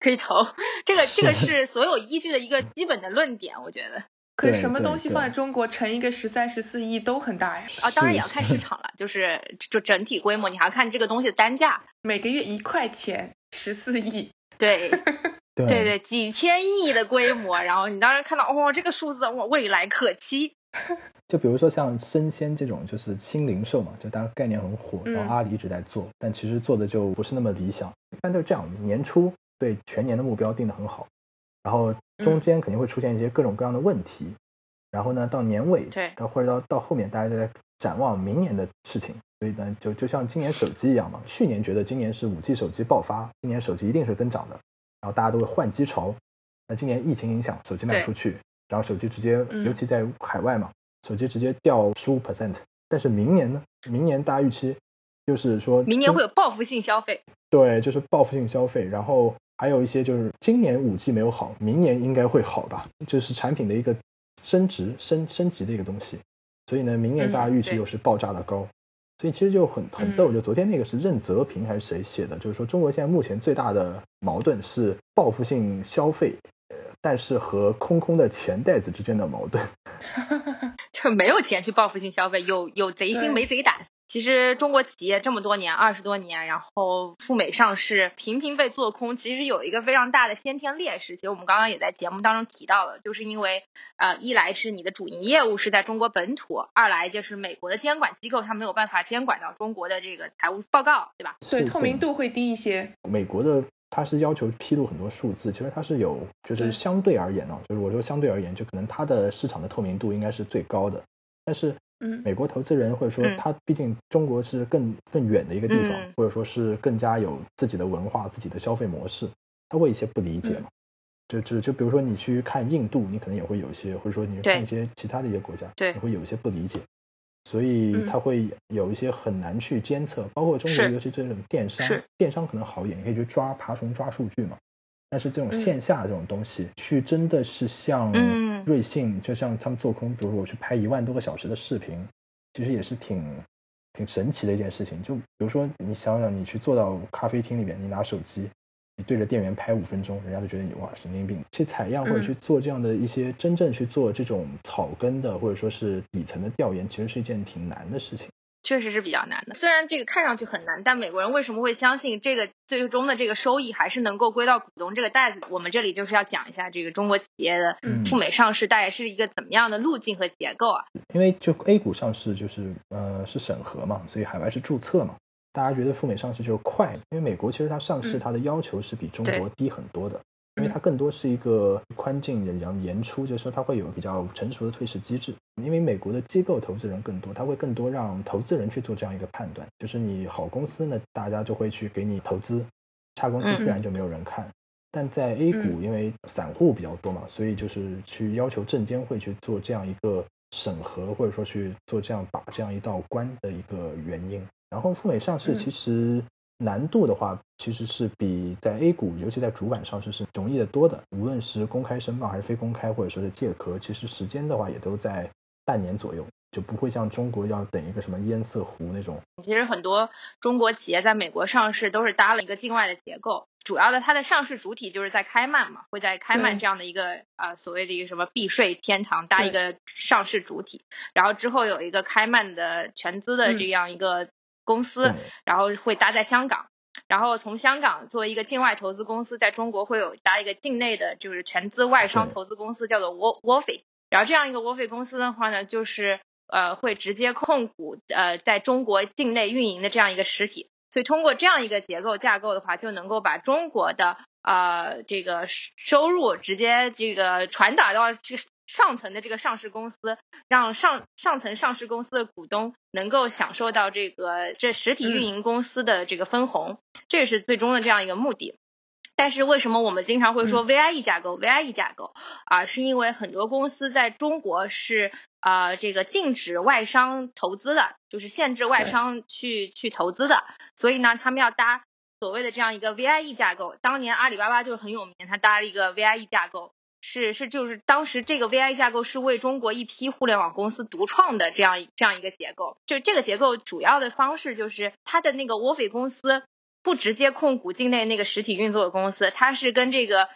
Speaker 1: 可以投。这个这个是所有依据的一个基本的论点，我觉得。
Speaker 2: 可什么东西放在中国乘一个十三十四亿都很大呀？
Speaker 1: 啊，当然也要看市场了，就是就整体规模，你还要看这个东西的单价。
Speaker 2: 每个月一块钱，十四亿。
Speaker 1: 对 对对，几千亿的规模，然后你当时看到哦，这个数字哇，未来可期。
Speaker 3: 就比如说像生鲜这种，就是新零售嘛，就当然概念很火，然后阿里一直在做，但其实做的就不是那么理想。一般都是这样，年初对全年的目标定的很好。然后中间肯定会出现一些各种各样的问题，然后呢，到年尾，
Speaker 1: 对，
Speaker 3: 到或者到到后面，大家都在展望明年的事情，所以呢，就就像今年手机一样嘛，去年觉得今年是五 G 手机爆发，今年手机一定是增长的，然后大家都会换机潮，那今年疫情影响，手机卖不出去，然后手机直接，尤其在海外嘛，手机直接掉十五 percent，但是明年呢，明年大家预期就是说，
Speaker 1: 明年会有报复性消费，
Speaker 3: 对，就是报复性消费，然后。还有一些就是今年五 G 没有好，明年应该会好吧？这是产品的一个升值、升升级的一个东西，所以呢，明年大家预期又是爆炸的高，所以其实就很很逗。就昨天那个是任泽平还是谁写的？就是说中国现在目前最大的矛盾是报复性消费，呃，但是和空空的钱袋子之间的矛盾，
Speaker 1: 就没有钱去报复性消费，有有贼心没贼胆。其实中国企业这么多年，二十多年，然后赴美上市，频频被做空，其实有一个非常大的先天劣势。其实我们刚刚也在节目当中提到了，就是因为呃，一来是你的主营业务是在中国本土，二来就是美国的监管机构它没有办法监管到中国的这个财务报告，对吧？
Speaker 2: 对，透明度会低一些。
Speaker 3: 美国的它是要求披露很多数字，其实它是有，就是相对而言啊，就是我说相对而言，就可能它的市场的透明度应该是最高的，但是。
Speaker 2: 嗯，
Speaker 3: 美国投资人或者说他毕竟中国是更更远的一个地方，或者说是更加有自己的文化、自己的消费模式，他会一些不理解嘛？就就就比如说你去看印度，你可能也会有一些，或者说你看一些其他的一些国家，
Speaker 1: 对，
Speaker 3: 也会有一些不理解，所以他会有一些很难去监测。包括中国，尤其这种电商，电商可能好一点，你可以去抓爬虫抓数据嘛。但是这种线下这种东西，去真的是像瑞幸，就像他们做空，比如说我去拍一万多个小时的视频，其实也是挺挺神奇的一件事情。就比如说你想想，你去坐到咖啡厅里面，你拿手机，你对着店员拍五分钟，人家就觉得你哇神经病。去采样或者去做这样的一些真正去做这种草根的或者说是底层的调研，其实是一件挺难的事情。
Speaker 1: 确实是比较难的，虽然这个看上去很难，但美国人为什么会相信这个最终的这个收益还是能够归到股东这个袋子？我们这里就是要讲一下这个中国企业的赴美上市大概是一个怎么样的路径和结构啊？
Speaker 3: 因为就 A 股上市就是呃是审核嘛，所以海外是注册嘛，大家觉得赴美上市就是快，因为美国其实它上市它的要求是比中国低很多的。因为它更多是一个宽进然后严出，就是说它会有比较成熟的退市机制。因为美国的机构投资人更多，他会更多让投资人去做这样一个判断，就是你好公司呢，大家就会去给你投资，差公司自然就没有人看。但在 A 股，因为散户比较多嘛，所以就是去要求证监会去做这样一个审核，或者说去做这样把这样一道关的一个原因。然后赴美上市其实。难度的话，其实是比在 A 股，尤其在主板上市是容易的多的。无论是公开申报还是非公开，或者说是借壳，其实时间的话也都在半年左右，就不会像中国要等一个什么堰塞湖那种。
Speaker 1: 其实很多中国企业在美国上市都是搭了一个境外的结构，主要的它的上市主体就是在开曼嘛，会在开曼这样的一个啊所谓的一个什么避税天堂搭一个上市主体，然后之后有一个开曼的全资的这样一个。公司，然后会搭在香港，然后从香港作为一个境外投资公司，在中国会有搭一个境内的，就是全资外商投资公司，叫做沃沃菲。然后这样一个沃菲公司的话呢，就是呃会直接控股呃在中国境内运营的这样一个实体。所以通过这样一个结构架构的话，就能够把中国的呃这个收入直接这个传导到这。上层的这个上市公司，让上上层上市公司的股东能够享受到这个这实体运营公司的这个分红，这是最终的这样一个目的。但是为什么我们经常会说 VIE 架构？VIE 架构啊，是因为很多公司在中国是啊这个禁止外商投资的，就是限制外商去去投资的，所以呢，他们要搭所谓的这样一个 VIE 架构。当年阿里巴巴就是很有名，它搭了一个 VIE 架构。是是就是当时这个 VIE 架构是为中国一批互联网公司独创的这样这样一个结构。就这个结构主要的方式就是它的那个 WFOE 公司不直接控股境内那个实体运作的公司，它是跟这个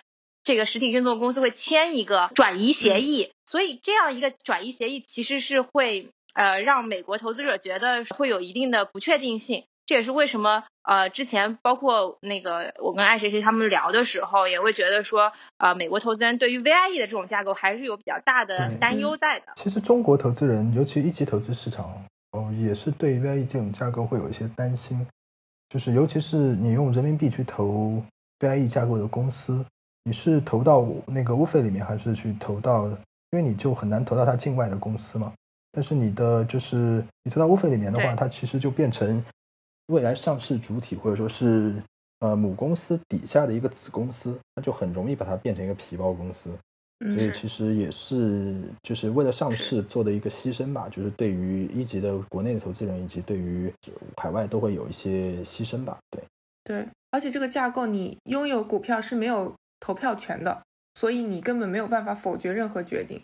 Speaker 1: 这个实体运作公司会签一个转移协议，所以这样一个转移协议其实是会呃让美国投资者觉得会有一定的不确定性。这也是为什么，呃，之前包括那个我跟爱谁谁他们聊的时候，也会觉得说，呃，美国投资人对于 VIE 的这种架构还是有比较大的担忧在的。
Speaker 3: 其实中国投资人，尤其一级投资市场，哦，也是对 VIE 这种架构会有一些担心，就是尤其是你用人民币去投 VIE 架构的公司，你是投到那个 w 费里面，还是去投到？因为你就很难投到它境外的公司嘛。但是你的就是你投到 w 费里面的话，它其实就变成。未来上市主体或者说是呃母公司底下的一个子公司，那就很容易把它变成一个皮包公司，所以其实也是就是为了上市做的一个牺牲吧，就是对于一级的国内的投资人以及对于海外都会有一些牺牲吧。对
Speaker 2: 对，而且这个架构你拥有股票是没有投票权的，所以你根本没有办法否决任何决定。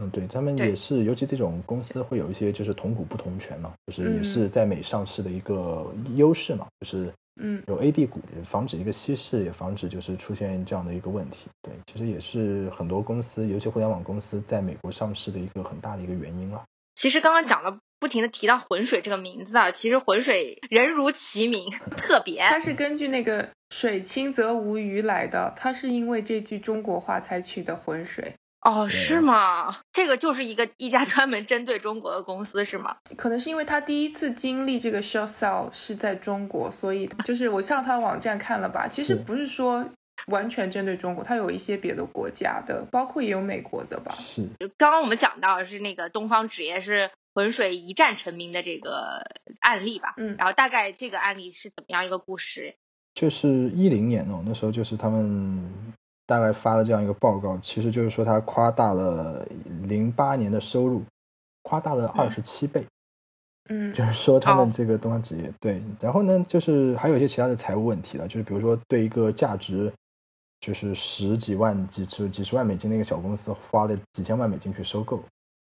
Speaker 3: 嗯，对他们也是，尤其这种公司会有一些就是同股不同权嘛，就是也是在美上市的一个优势嘛，就是
Speaker 2: 嗯
Speaker 3: 有 A、B 股，防止一个稀释，也防止就是出现这样的一个问题。对，其实也是很多公司，尤其互联网公司在美国上市的一个很大的一个原因了。
Speaker 1: 其实刚刚讲了，不停的提到浑水这个名字啊，其实浑水人如其名，特别，
Speaker 2: 它是根据那个水清则无鱼来的，它是因为这句中国话才取的浑水。
Speaker 1: 哦，是吗？这个就是一个一家专门针对中国的公司，是吗？
Speaker 2: 可能是因为他第一次经历这个 short sell 是在中国，所以就是我上他的网站看了吧，其实不是说完全针对中国，他有一些别的国家的，包括也有美国的吧。
Speaker 3: 是。
Speaker 1: 刚刚我们讲到是那个东方纸业是浑水一战成名的这个案例吧？
Speaker 2: 嗯。
Speaker 1: 然后大概这个案例是怎么样一个故事？
Speaker 3: 就是一零年哦，那时候就是他们。大概发了这样一个报告，其实就是说他夸大了零八年的收入，夸大了二十七倍。
Speaker 2: 嗯，
Speaker 3: 就是说他们这个东方纸业对，然后呢，就是还有一些其他的财务问题了，就是比如说对一个价值就是十几万、几十几十万美金的一个小公司，花了几千万美金去收购。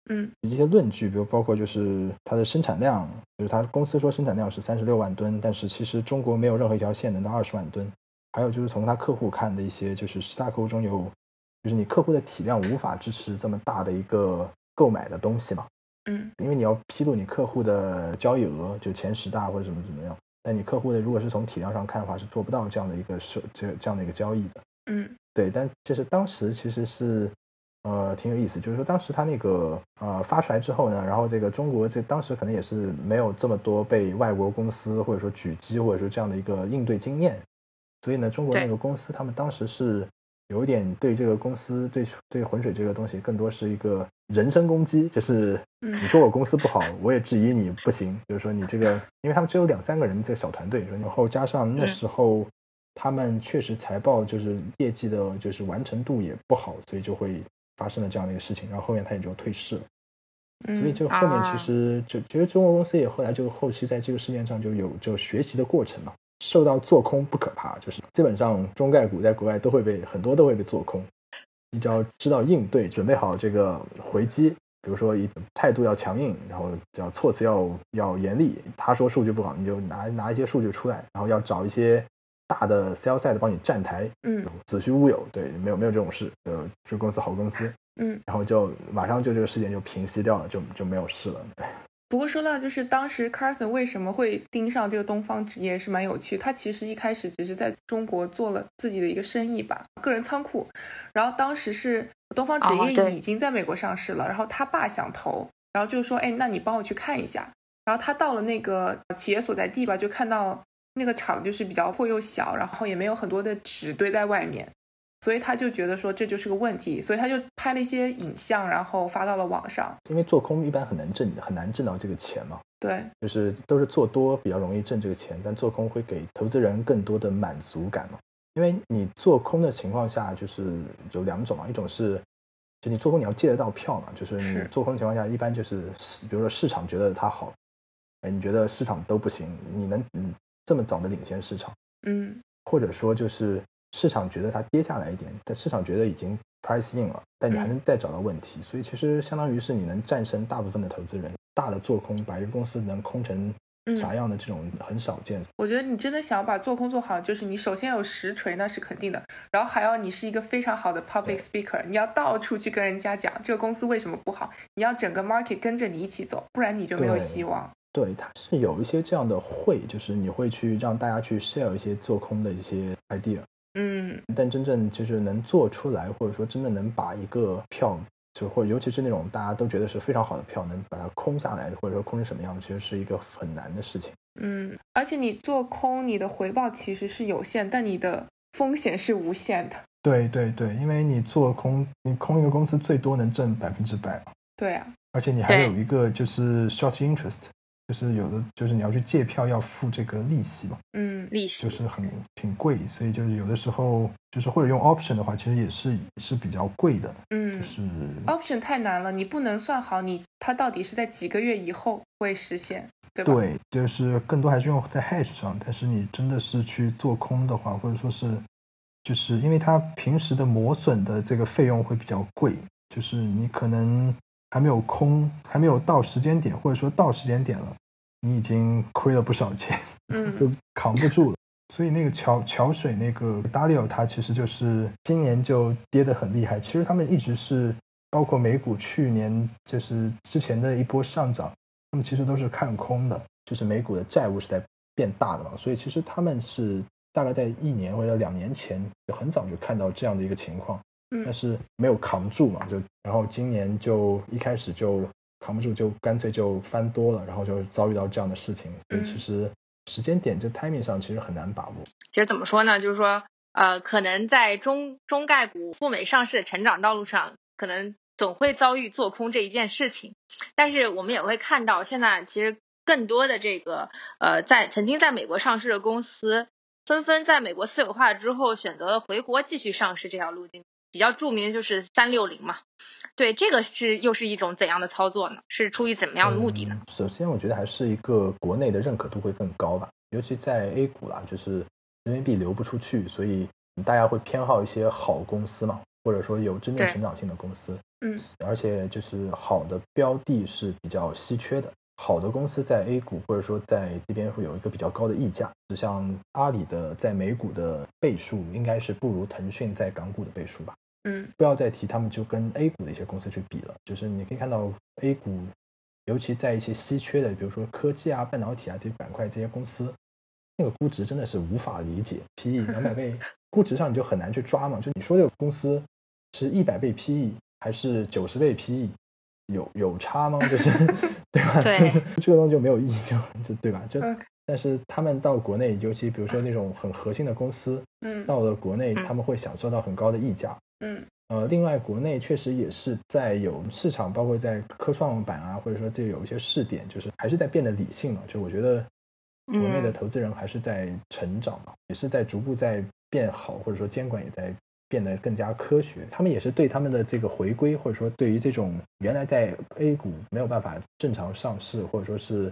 Speaker 2: 嗯，
Speaker 3: 一些论据，比如包括就是它的生产量，就是它公司说生产量是三十六万吨，但是其实中国没有任何一条线能到二十万吨。还有就是从他客户看的一些，就是十大客户中有，就是你客户的体量无法支持这么大的一个购买的东西嘛，
Speaker 2: 嗯，
Speaker 3: 因为你要披露你客户的交易额，就前十大或者怎么怎么样，但你客户的如果是从体量上看的话，是做不到这样的一个是这这样的一个交易的，
Speaker 2: 嗯，
Speaker 3: 对，但就是当时其实是，呃，挺有意思，就是说当时他那个呃发出来之后呢，然后这个中国这当时可能也是没有这么多被外国公司或者说狙击或者说这样的一个应对经验。所以呢，中国那个公司，他们当时是有一点对这个公司，对对浑水这个东西，更多是一个人身攻击，就是你说我公司不好，我也质疑你不行。就是说你这个，因为他们只有两三个人这个小团队，然后加上那时候他们确实财报就是业绩的，就是完成度也不好，所以就会发生了这样的一个事情。然后后面他也就退市了。所以就后面其实就其实中国公司也后来就后期在这个事件上就有就学习的过程嘛。受到做空不可怕，就是基本上中概股在国外都会被很多都会被做空，你只要知道应对，准备好这个回击，比如说一态度要强硬，然后叫措辞要要严厉。他说数据不好，你就拿拿一些数据出来，然后要找一些大的 sell side 帮你站台，
Speaker 2: 嗯，
Speaker 3: 子虚乌有，对，没有没有这种事，呃，这公司好公司，
Speaker 2: 嗯，
Speaker 3: 然后就马上就这个事件就平息掉了，就就没有事了。
Speaker 2: 不过说到就是当时 Carson 为什么会盯上这个东方纸业是蛮有趣，他其实一开始只是在中国做了自己的一个生意吧，个人仓库。然后当时是东方纸业已经在美国上市了，然后他爸想投，然后就说，哎，那你帮我去看一下。然后他到了那个企业所在地吧，就看到那个厂就是比较破又小，然后也没有很多的纸堆在外面。所以他就觉得说这就是个问题，所以他就拍了一些影像，然后发到了网上。
Speaker 3: 因为做空一般很难挣，很难挣到这个钱嘛。
Speaker 2: 对，
Speaker 3: 就是都是做多比较容易挣这个钱，但做空会给投资人更多的满足感嘛。因为你做空的情况下，就是有两种嘛，一种是就你做空你要借得到票嘛，就是你做空的情况下，一般就是比如说市场觉得它好，哎，你觉得市场都不行，你能嗯这么早的领先市场，
Speaker 2: 嗯，
Speaker 3: 或者说就是。市场觉得它跌下来一点，但市场觉得已经 price in 了，但你还能再找到问题，所以其实相当于是你能战胜大部分的投资人，大的做空，把一个公司能空成啥样的这种很少见。
Speaker 2: 我觉得你真的想要把做空做好，就是你首先有实锤，那是肯定的，然后还要你是一个非常好的 public speaker，你要到处去跟人家讲这个公司为什么不好，你要整个 market 跟着你一起走，不然你就没有希望。
Speaker 3: 对，它是有一些这样的会，就是你会去让大家去 share 一些做空的一些 idea。
Speaker 2: 嗯，
Speaker 3: 但真正就是能做出来，或者说真的能把一个票，就或者尤其是那种大家都觉得是非常好的票，能把它空下来，或者说空成什么样子，其实是一个很难的事情。
Speaker 2: 嗯，而且你做空，你的回报其实是有限，但你的风险是无限的。
Speaker 5: 对对对，因为你做空，你空一个公司最多能挣百分之百嘛。
Speaker 2: 对啊，
Speaker 5: 而且你还有一个就是 short interest。就是有的，就是你要去借票要付这个利息嘛，
Speaker 2: 嗯，
Speaker 1: 利息
Speaker 5: 就是很挺贵，所以就是有的时候就是或者用 option 的话，其实也是是比较贵的，
Speaker 2: 嗯，
Speaker 5: 就是
Speaker 2: option 太难了，你不能算好你它到底是在几个月以后会实现，对吧？
Speaker 5: 对，就是更多还是用在 hash 上，但是你真的是去做空的话，或者说是就是因为它平时的磨损的这个费用会比较贵，就是你可能。还没有空，还没有到时间点，或者说到时间点了，你已经亏了不少钱，
Speaker 2: 嗯，
Speaker 5: 就扛不住了。所以那个桥桥水那个 Dalio，它其实就是今年就跌得很厉害。其实他们一直是，包括美股去年就是之前的一波上涨，他们其实都是看空的，
Speaker 3: 就是美股的债务是在变大的嘛，所以其实他们是大概在一年或者两年前就很早就看到这样的一个情况。但是没有扛住嘛，就然后今年就一开始就扛不住，就干脆就翻多了，然后就遭遇到这样的事情。所以其实时间点就 timing 上其实很难把握。
Speaker 1: 其实怎么说呢，就是说呃，可能在中中概股赴美上市的成长道路上，可能总会遭遇做空这一件事情。但是我们也会看到，现在其实更多的这个呃，在曾经在美国上市的公司，纷纷在美国私有化之后，选择了回国继续上市这条路径。比较著名的就是三六零嘛，对，这个是又是一种怎样的操作呢？是出于怎么样的目的呢？
Speaker 3: 首先，我觉得还是一个国内的认可度会更高吧，尤其在 A 股啦，就是人民币流不出去，所以大家会偏好一些好公司嘛，或者说有真正成长性的公司。
Speaker 2: 嗯，
Speaker 3: 而且就是好的标的是比较稀缺的，好的公司在 A 股或者说在这边会有一个比较高的溢价，就像阿里的在美股的倍数应该是不如腾讯在港股的倍数吧。
Speaker 2: 嗯，
Speaker 3: 不要再提他们就跟 A 股的一些公司去比了，就是你可以看到 A 股，尤其在一些稀缺的，比如说科技啊、半导体啊这些板块，这些公司那个估值真的是无法理解，PE 两百倍，估值上你就很难去抓嘛。就你说这个公司是一百倍 PE 还是九十倍 PE，有有差吗？就是 对吧？
Speaker 1: 对，
Speaker 3: 这个东西就没有意义，就对吧？就但是他们到国内，尤其比如说那种很核心的公司，
Speaker 2: 嗯，
Speaker 3: 到了国内他们会享受到很高的溢价。
Speaker 2: 嗯，
Speaker 3: 呃，另外，国内确实也是在有市场，包括在科创板啊，或者说这有一些试点，就是还是在变得理性了。就我觉得，国内的投资人还是在成长嘛，也是在逐步在变好，或者说监管也在变得更加科学。他们也是对他们的这个回归，或者说对于这种原来在 A 股没有办法正常上市，或者说是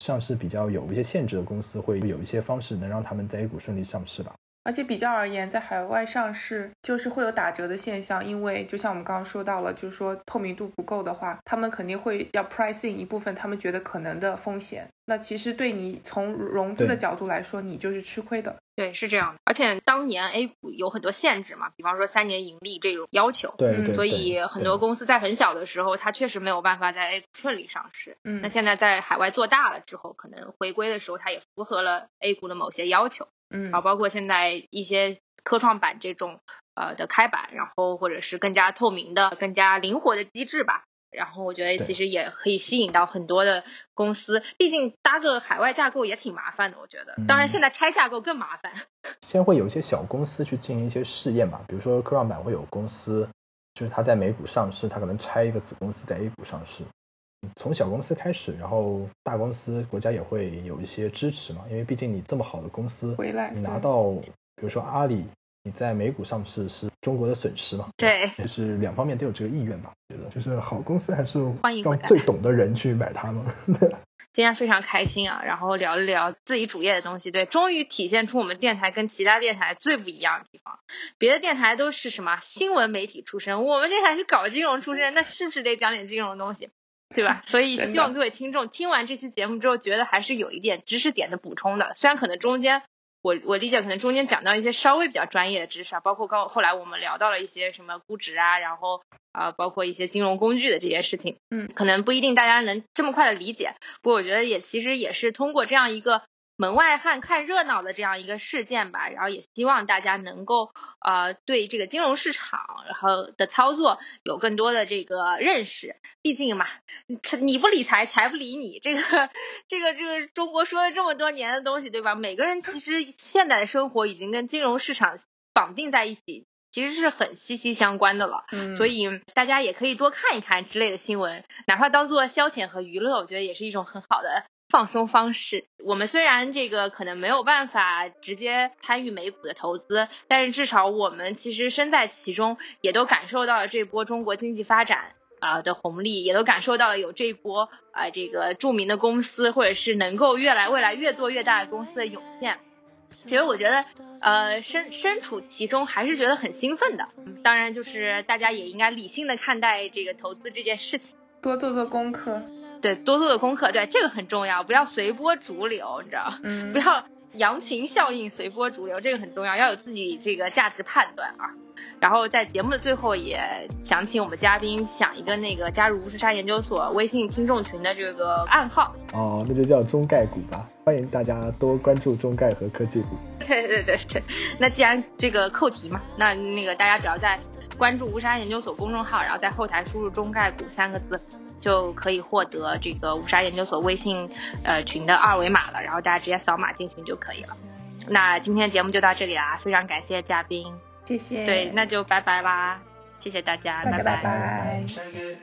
Speaker 3: 上市比较有一些限制的公司，会有一些方式能让他们在 A 股顺利上市吧。
Speaker 2: 而且比较而言，在海外上市就是会有打折的现象，因为就像我们刚刚说到了，就是说透明度不够的话，他们肯定会要 pricing 一部分他们觉得可能的风险。那其实对你从融资的角度来说，你就是吃亏的。
Speaker 1: 对，是这样的。而且当年 A 股有很多限制嘛，比方说三年盈利这种要求。
Speaker 3: 对，
Speaker 1: 所以很多公司在很小的时候，它确实没有办法在 A 股顺利上市。
Speaker 2: 嗯，
Speaker 1: 那现在在海外做大了之后，可能回归的时候，它也符合了 A 股的某些要求。
Speaker 2: 嗯，
Speaker 1: 然后包括现在一些科创板这种呃的开板，然后或者是更加透明的、更加灵活的机制吧。然后我觉得其实也可以吸引到很多的公司，毕竟搭个海外架构也挺麻烦的。我觉得，当然现在拆架构更麻烦。
Speaker 3: 先会有一些小公司去进行一些试验吧，比如说科创板会有公司，就是它在美股上市，它可能拆一个子公司在 A 股上市。从小公司开始，然后大公司国家也会有一些支持嘛，因为毕竟你这么好的公司
Speaker 2: 回来，
Speaker 3: 你拿到比如说阿里，你在美股上市是中国的损失嘛？
Speaker 1: 对，
Speaker 3: 也是两方面都有这个意愿吧？觉得
Speaker 5: 就是好公司还是
Speaker 1: 欢迎
Speaker 5: 让最懂的人去买它嘛。
Speaker 1: 今天非常开心啊，然后聊一聊自己主业的东西，对，终于体现出我们电台跟其他电台最不一样的地方。别的电台都是什么新闻媒体出身，我们电台是搞金融出身，那是不是得讲点金融东西，对吧？所以希望各位听众听完这期节目之后，觉得还是有一点知识点的补充的，虽然可能中间。我我理解，可能中间讲到一些稍微比较专业的知识啊，包括刚后来我们聊到了一些什么估值啊，然后啊，包括一些金融工具的这些事情，
Speaker 2: 嗯，
Speaker 1: 可能不一定大家能这么快的理解，不过我觉得也其实也是通过这样一个。门外汉看热闹的这样一个事件吧，然后也希望大家能够呃对这个金融市场然后的操作有更多的这个认识。毕竟嘛，你不理财，财不理你。这个这个这个中国说了这么多年的东西，对吧？每个人其实现在的生活已经跟金融市场绑定在一起，其实是很息息相关的了。
Speaker 2: 嗯，
Speaker 1: 所以大家也可以多看一看之类的新闻，哪怕当做消遣和娱乐，我觉得也是一种很好的。放松方式，我们虽然这个可能没有办法直接参与美股的投资，但是至少我们其实身在其中，也都感受到了这波中国经济发展啊的红利，也都感受到了有这波啊这个著名的公司或者是能够越来未来越做越大的公司的涌现。其实我觉得，呃，身身处其中还是觉得很兴奋的。当然，就是大家也应该理性的看待这个投资这件事情，
Speaker 2: 多做做功课。
Speaker 1: 对，多做的功课，对这个很重要，不要随波逐流，你知道
Speaker 2: 嗯，
Speaker 1: 不要羊群效应，随波逐流，这个很重要，要有自己这个价值判断啊。然后在节目的最后，也想请我们嘉宾想一个那个加入无时差研究所微信听众群的这个暗号。
Speaker 6: 哦，那就叫中概股吧，欢迎大家多关注中概和科技股。
Speaker 1: 对对对对，那既然这个扣题嘛，那那个大家只要在关注无沙研究所公众号，然后在后台输入“中概股”三个字。就可以获得这个五沙研究所微信呃群的二维码了，然后大家直接扫码进群就可以了。那今天节目就到这里啦，非常感谢嘉宾，
Speaker 2: 谢谢。
Speaker 1: 对，那就拜拜啦，谢谢大家，拜
Speaker 2: 拜拜。
Speaker 7: shining.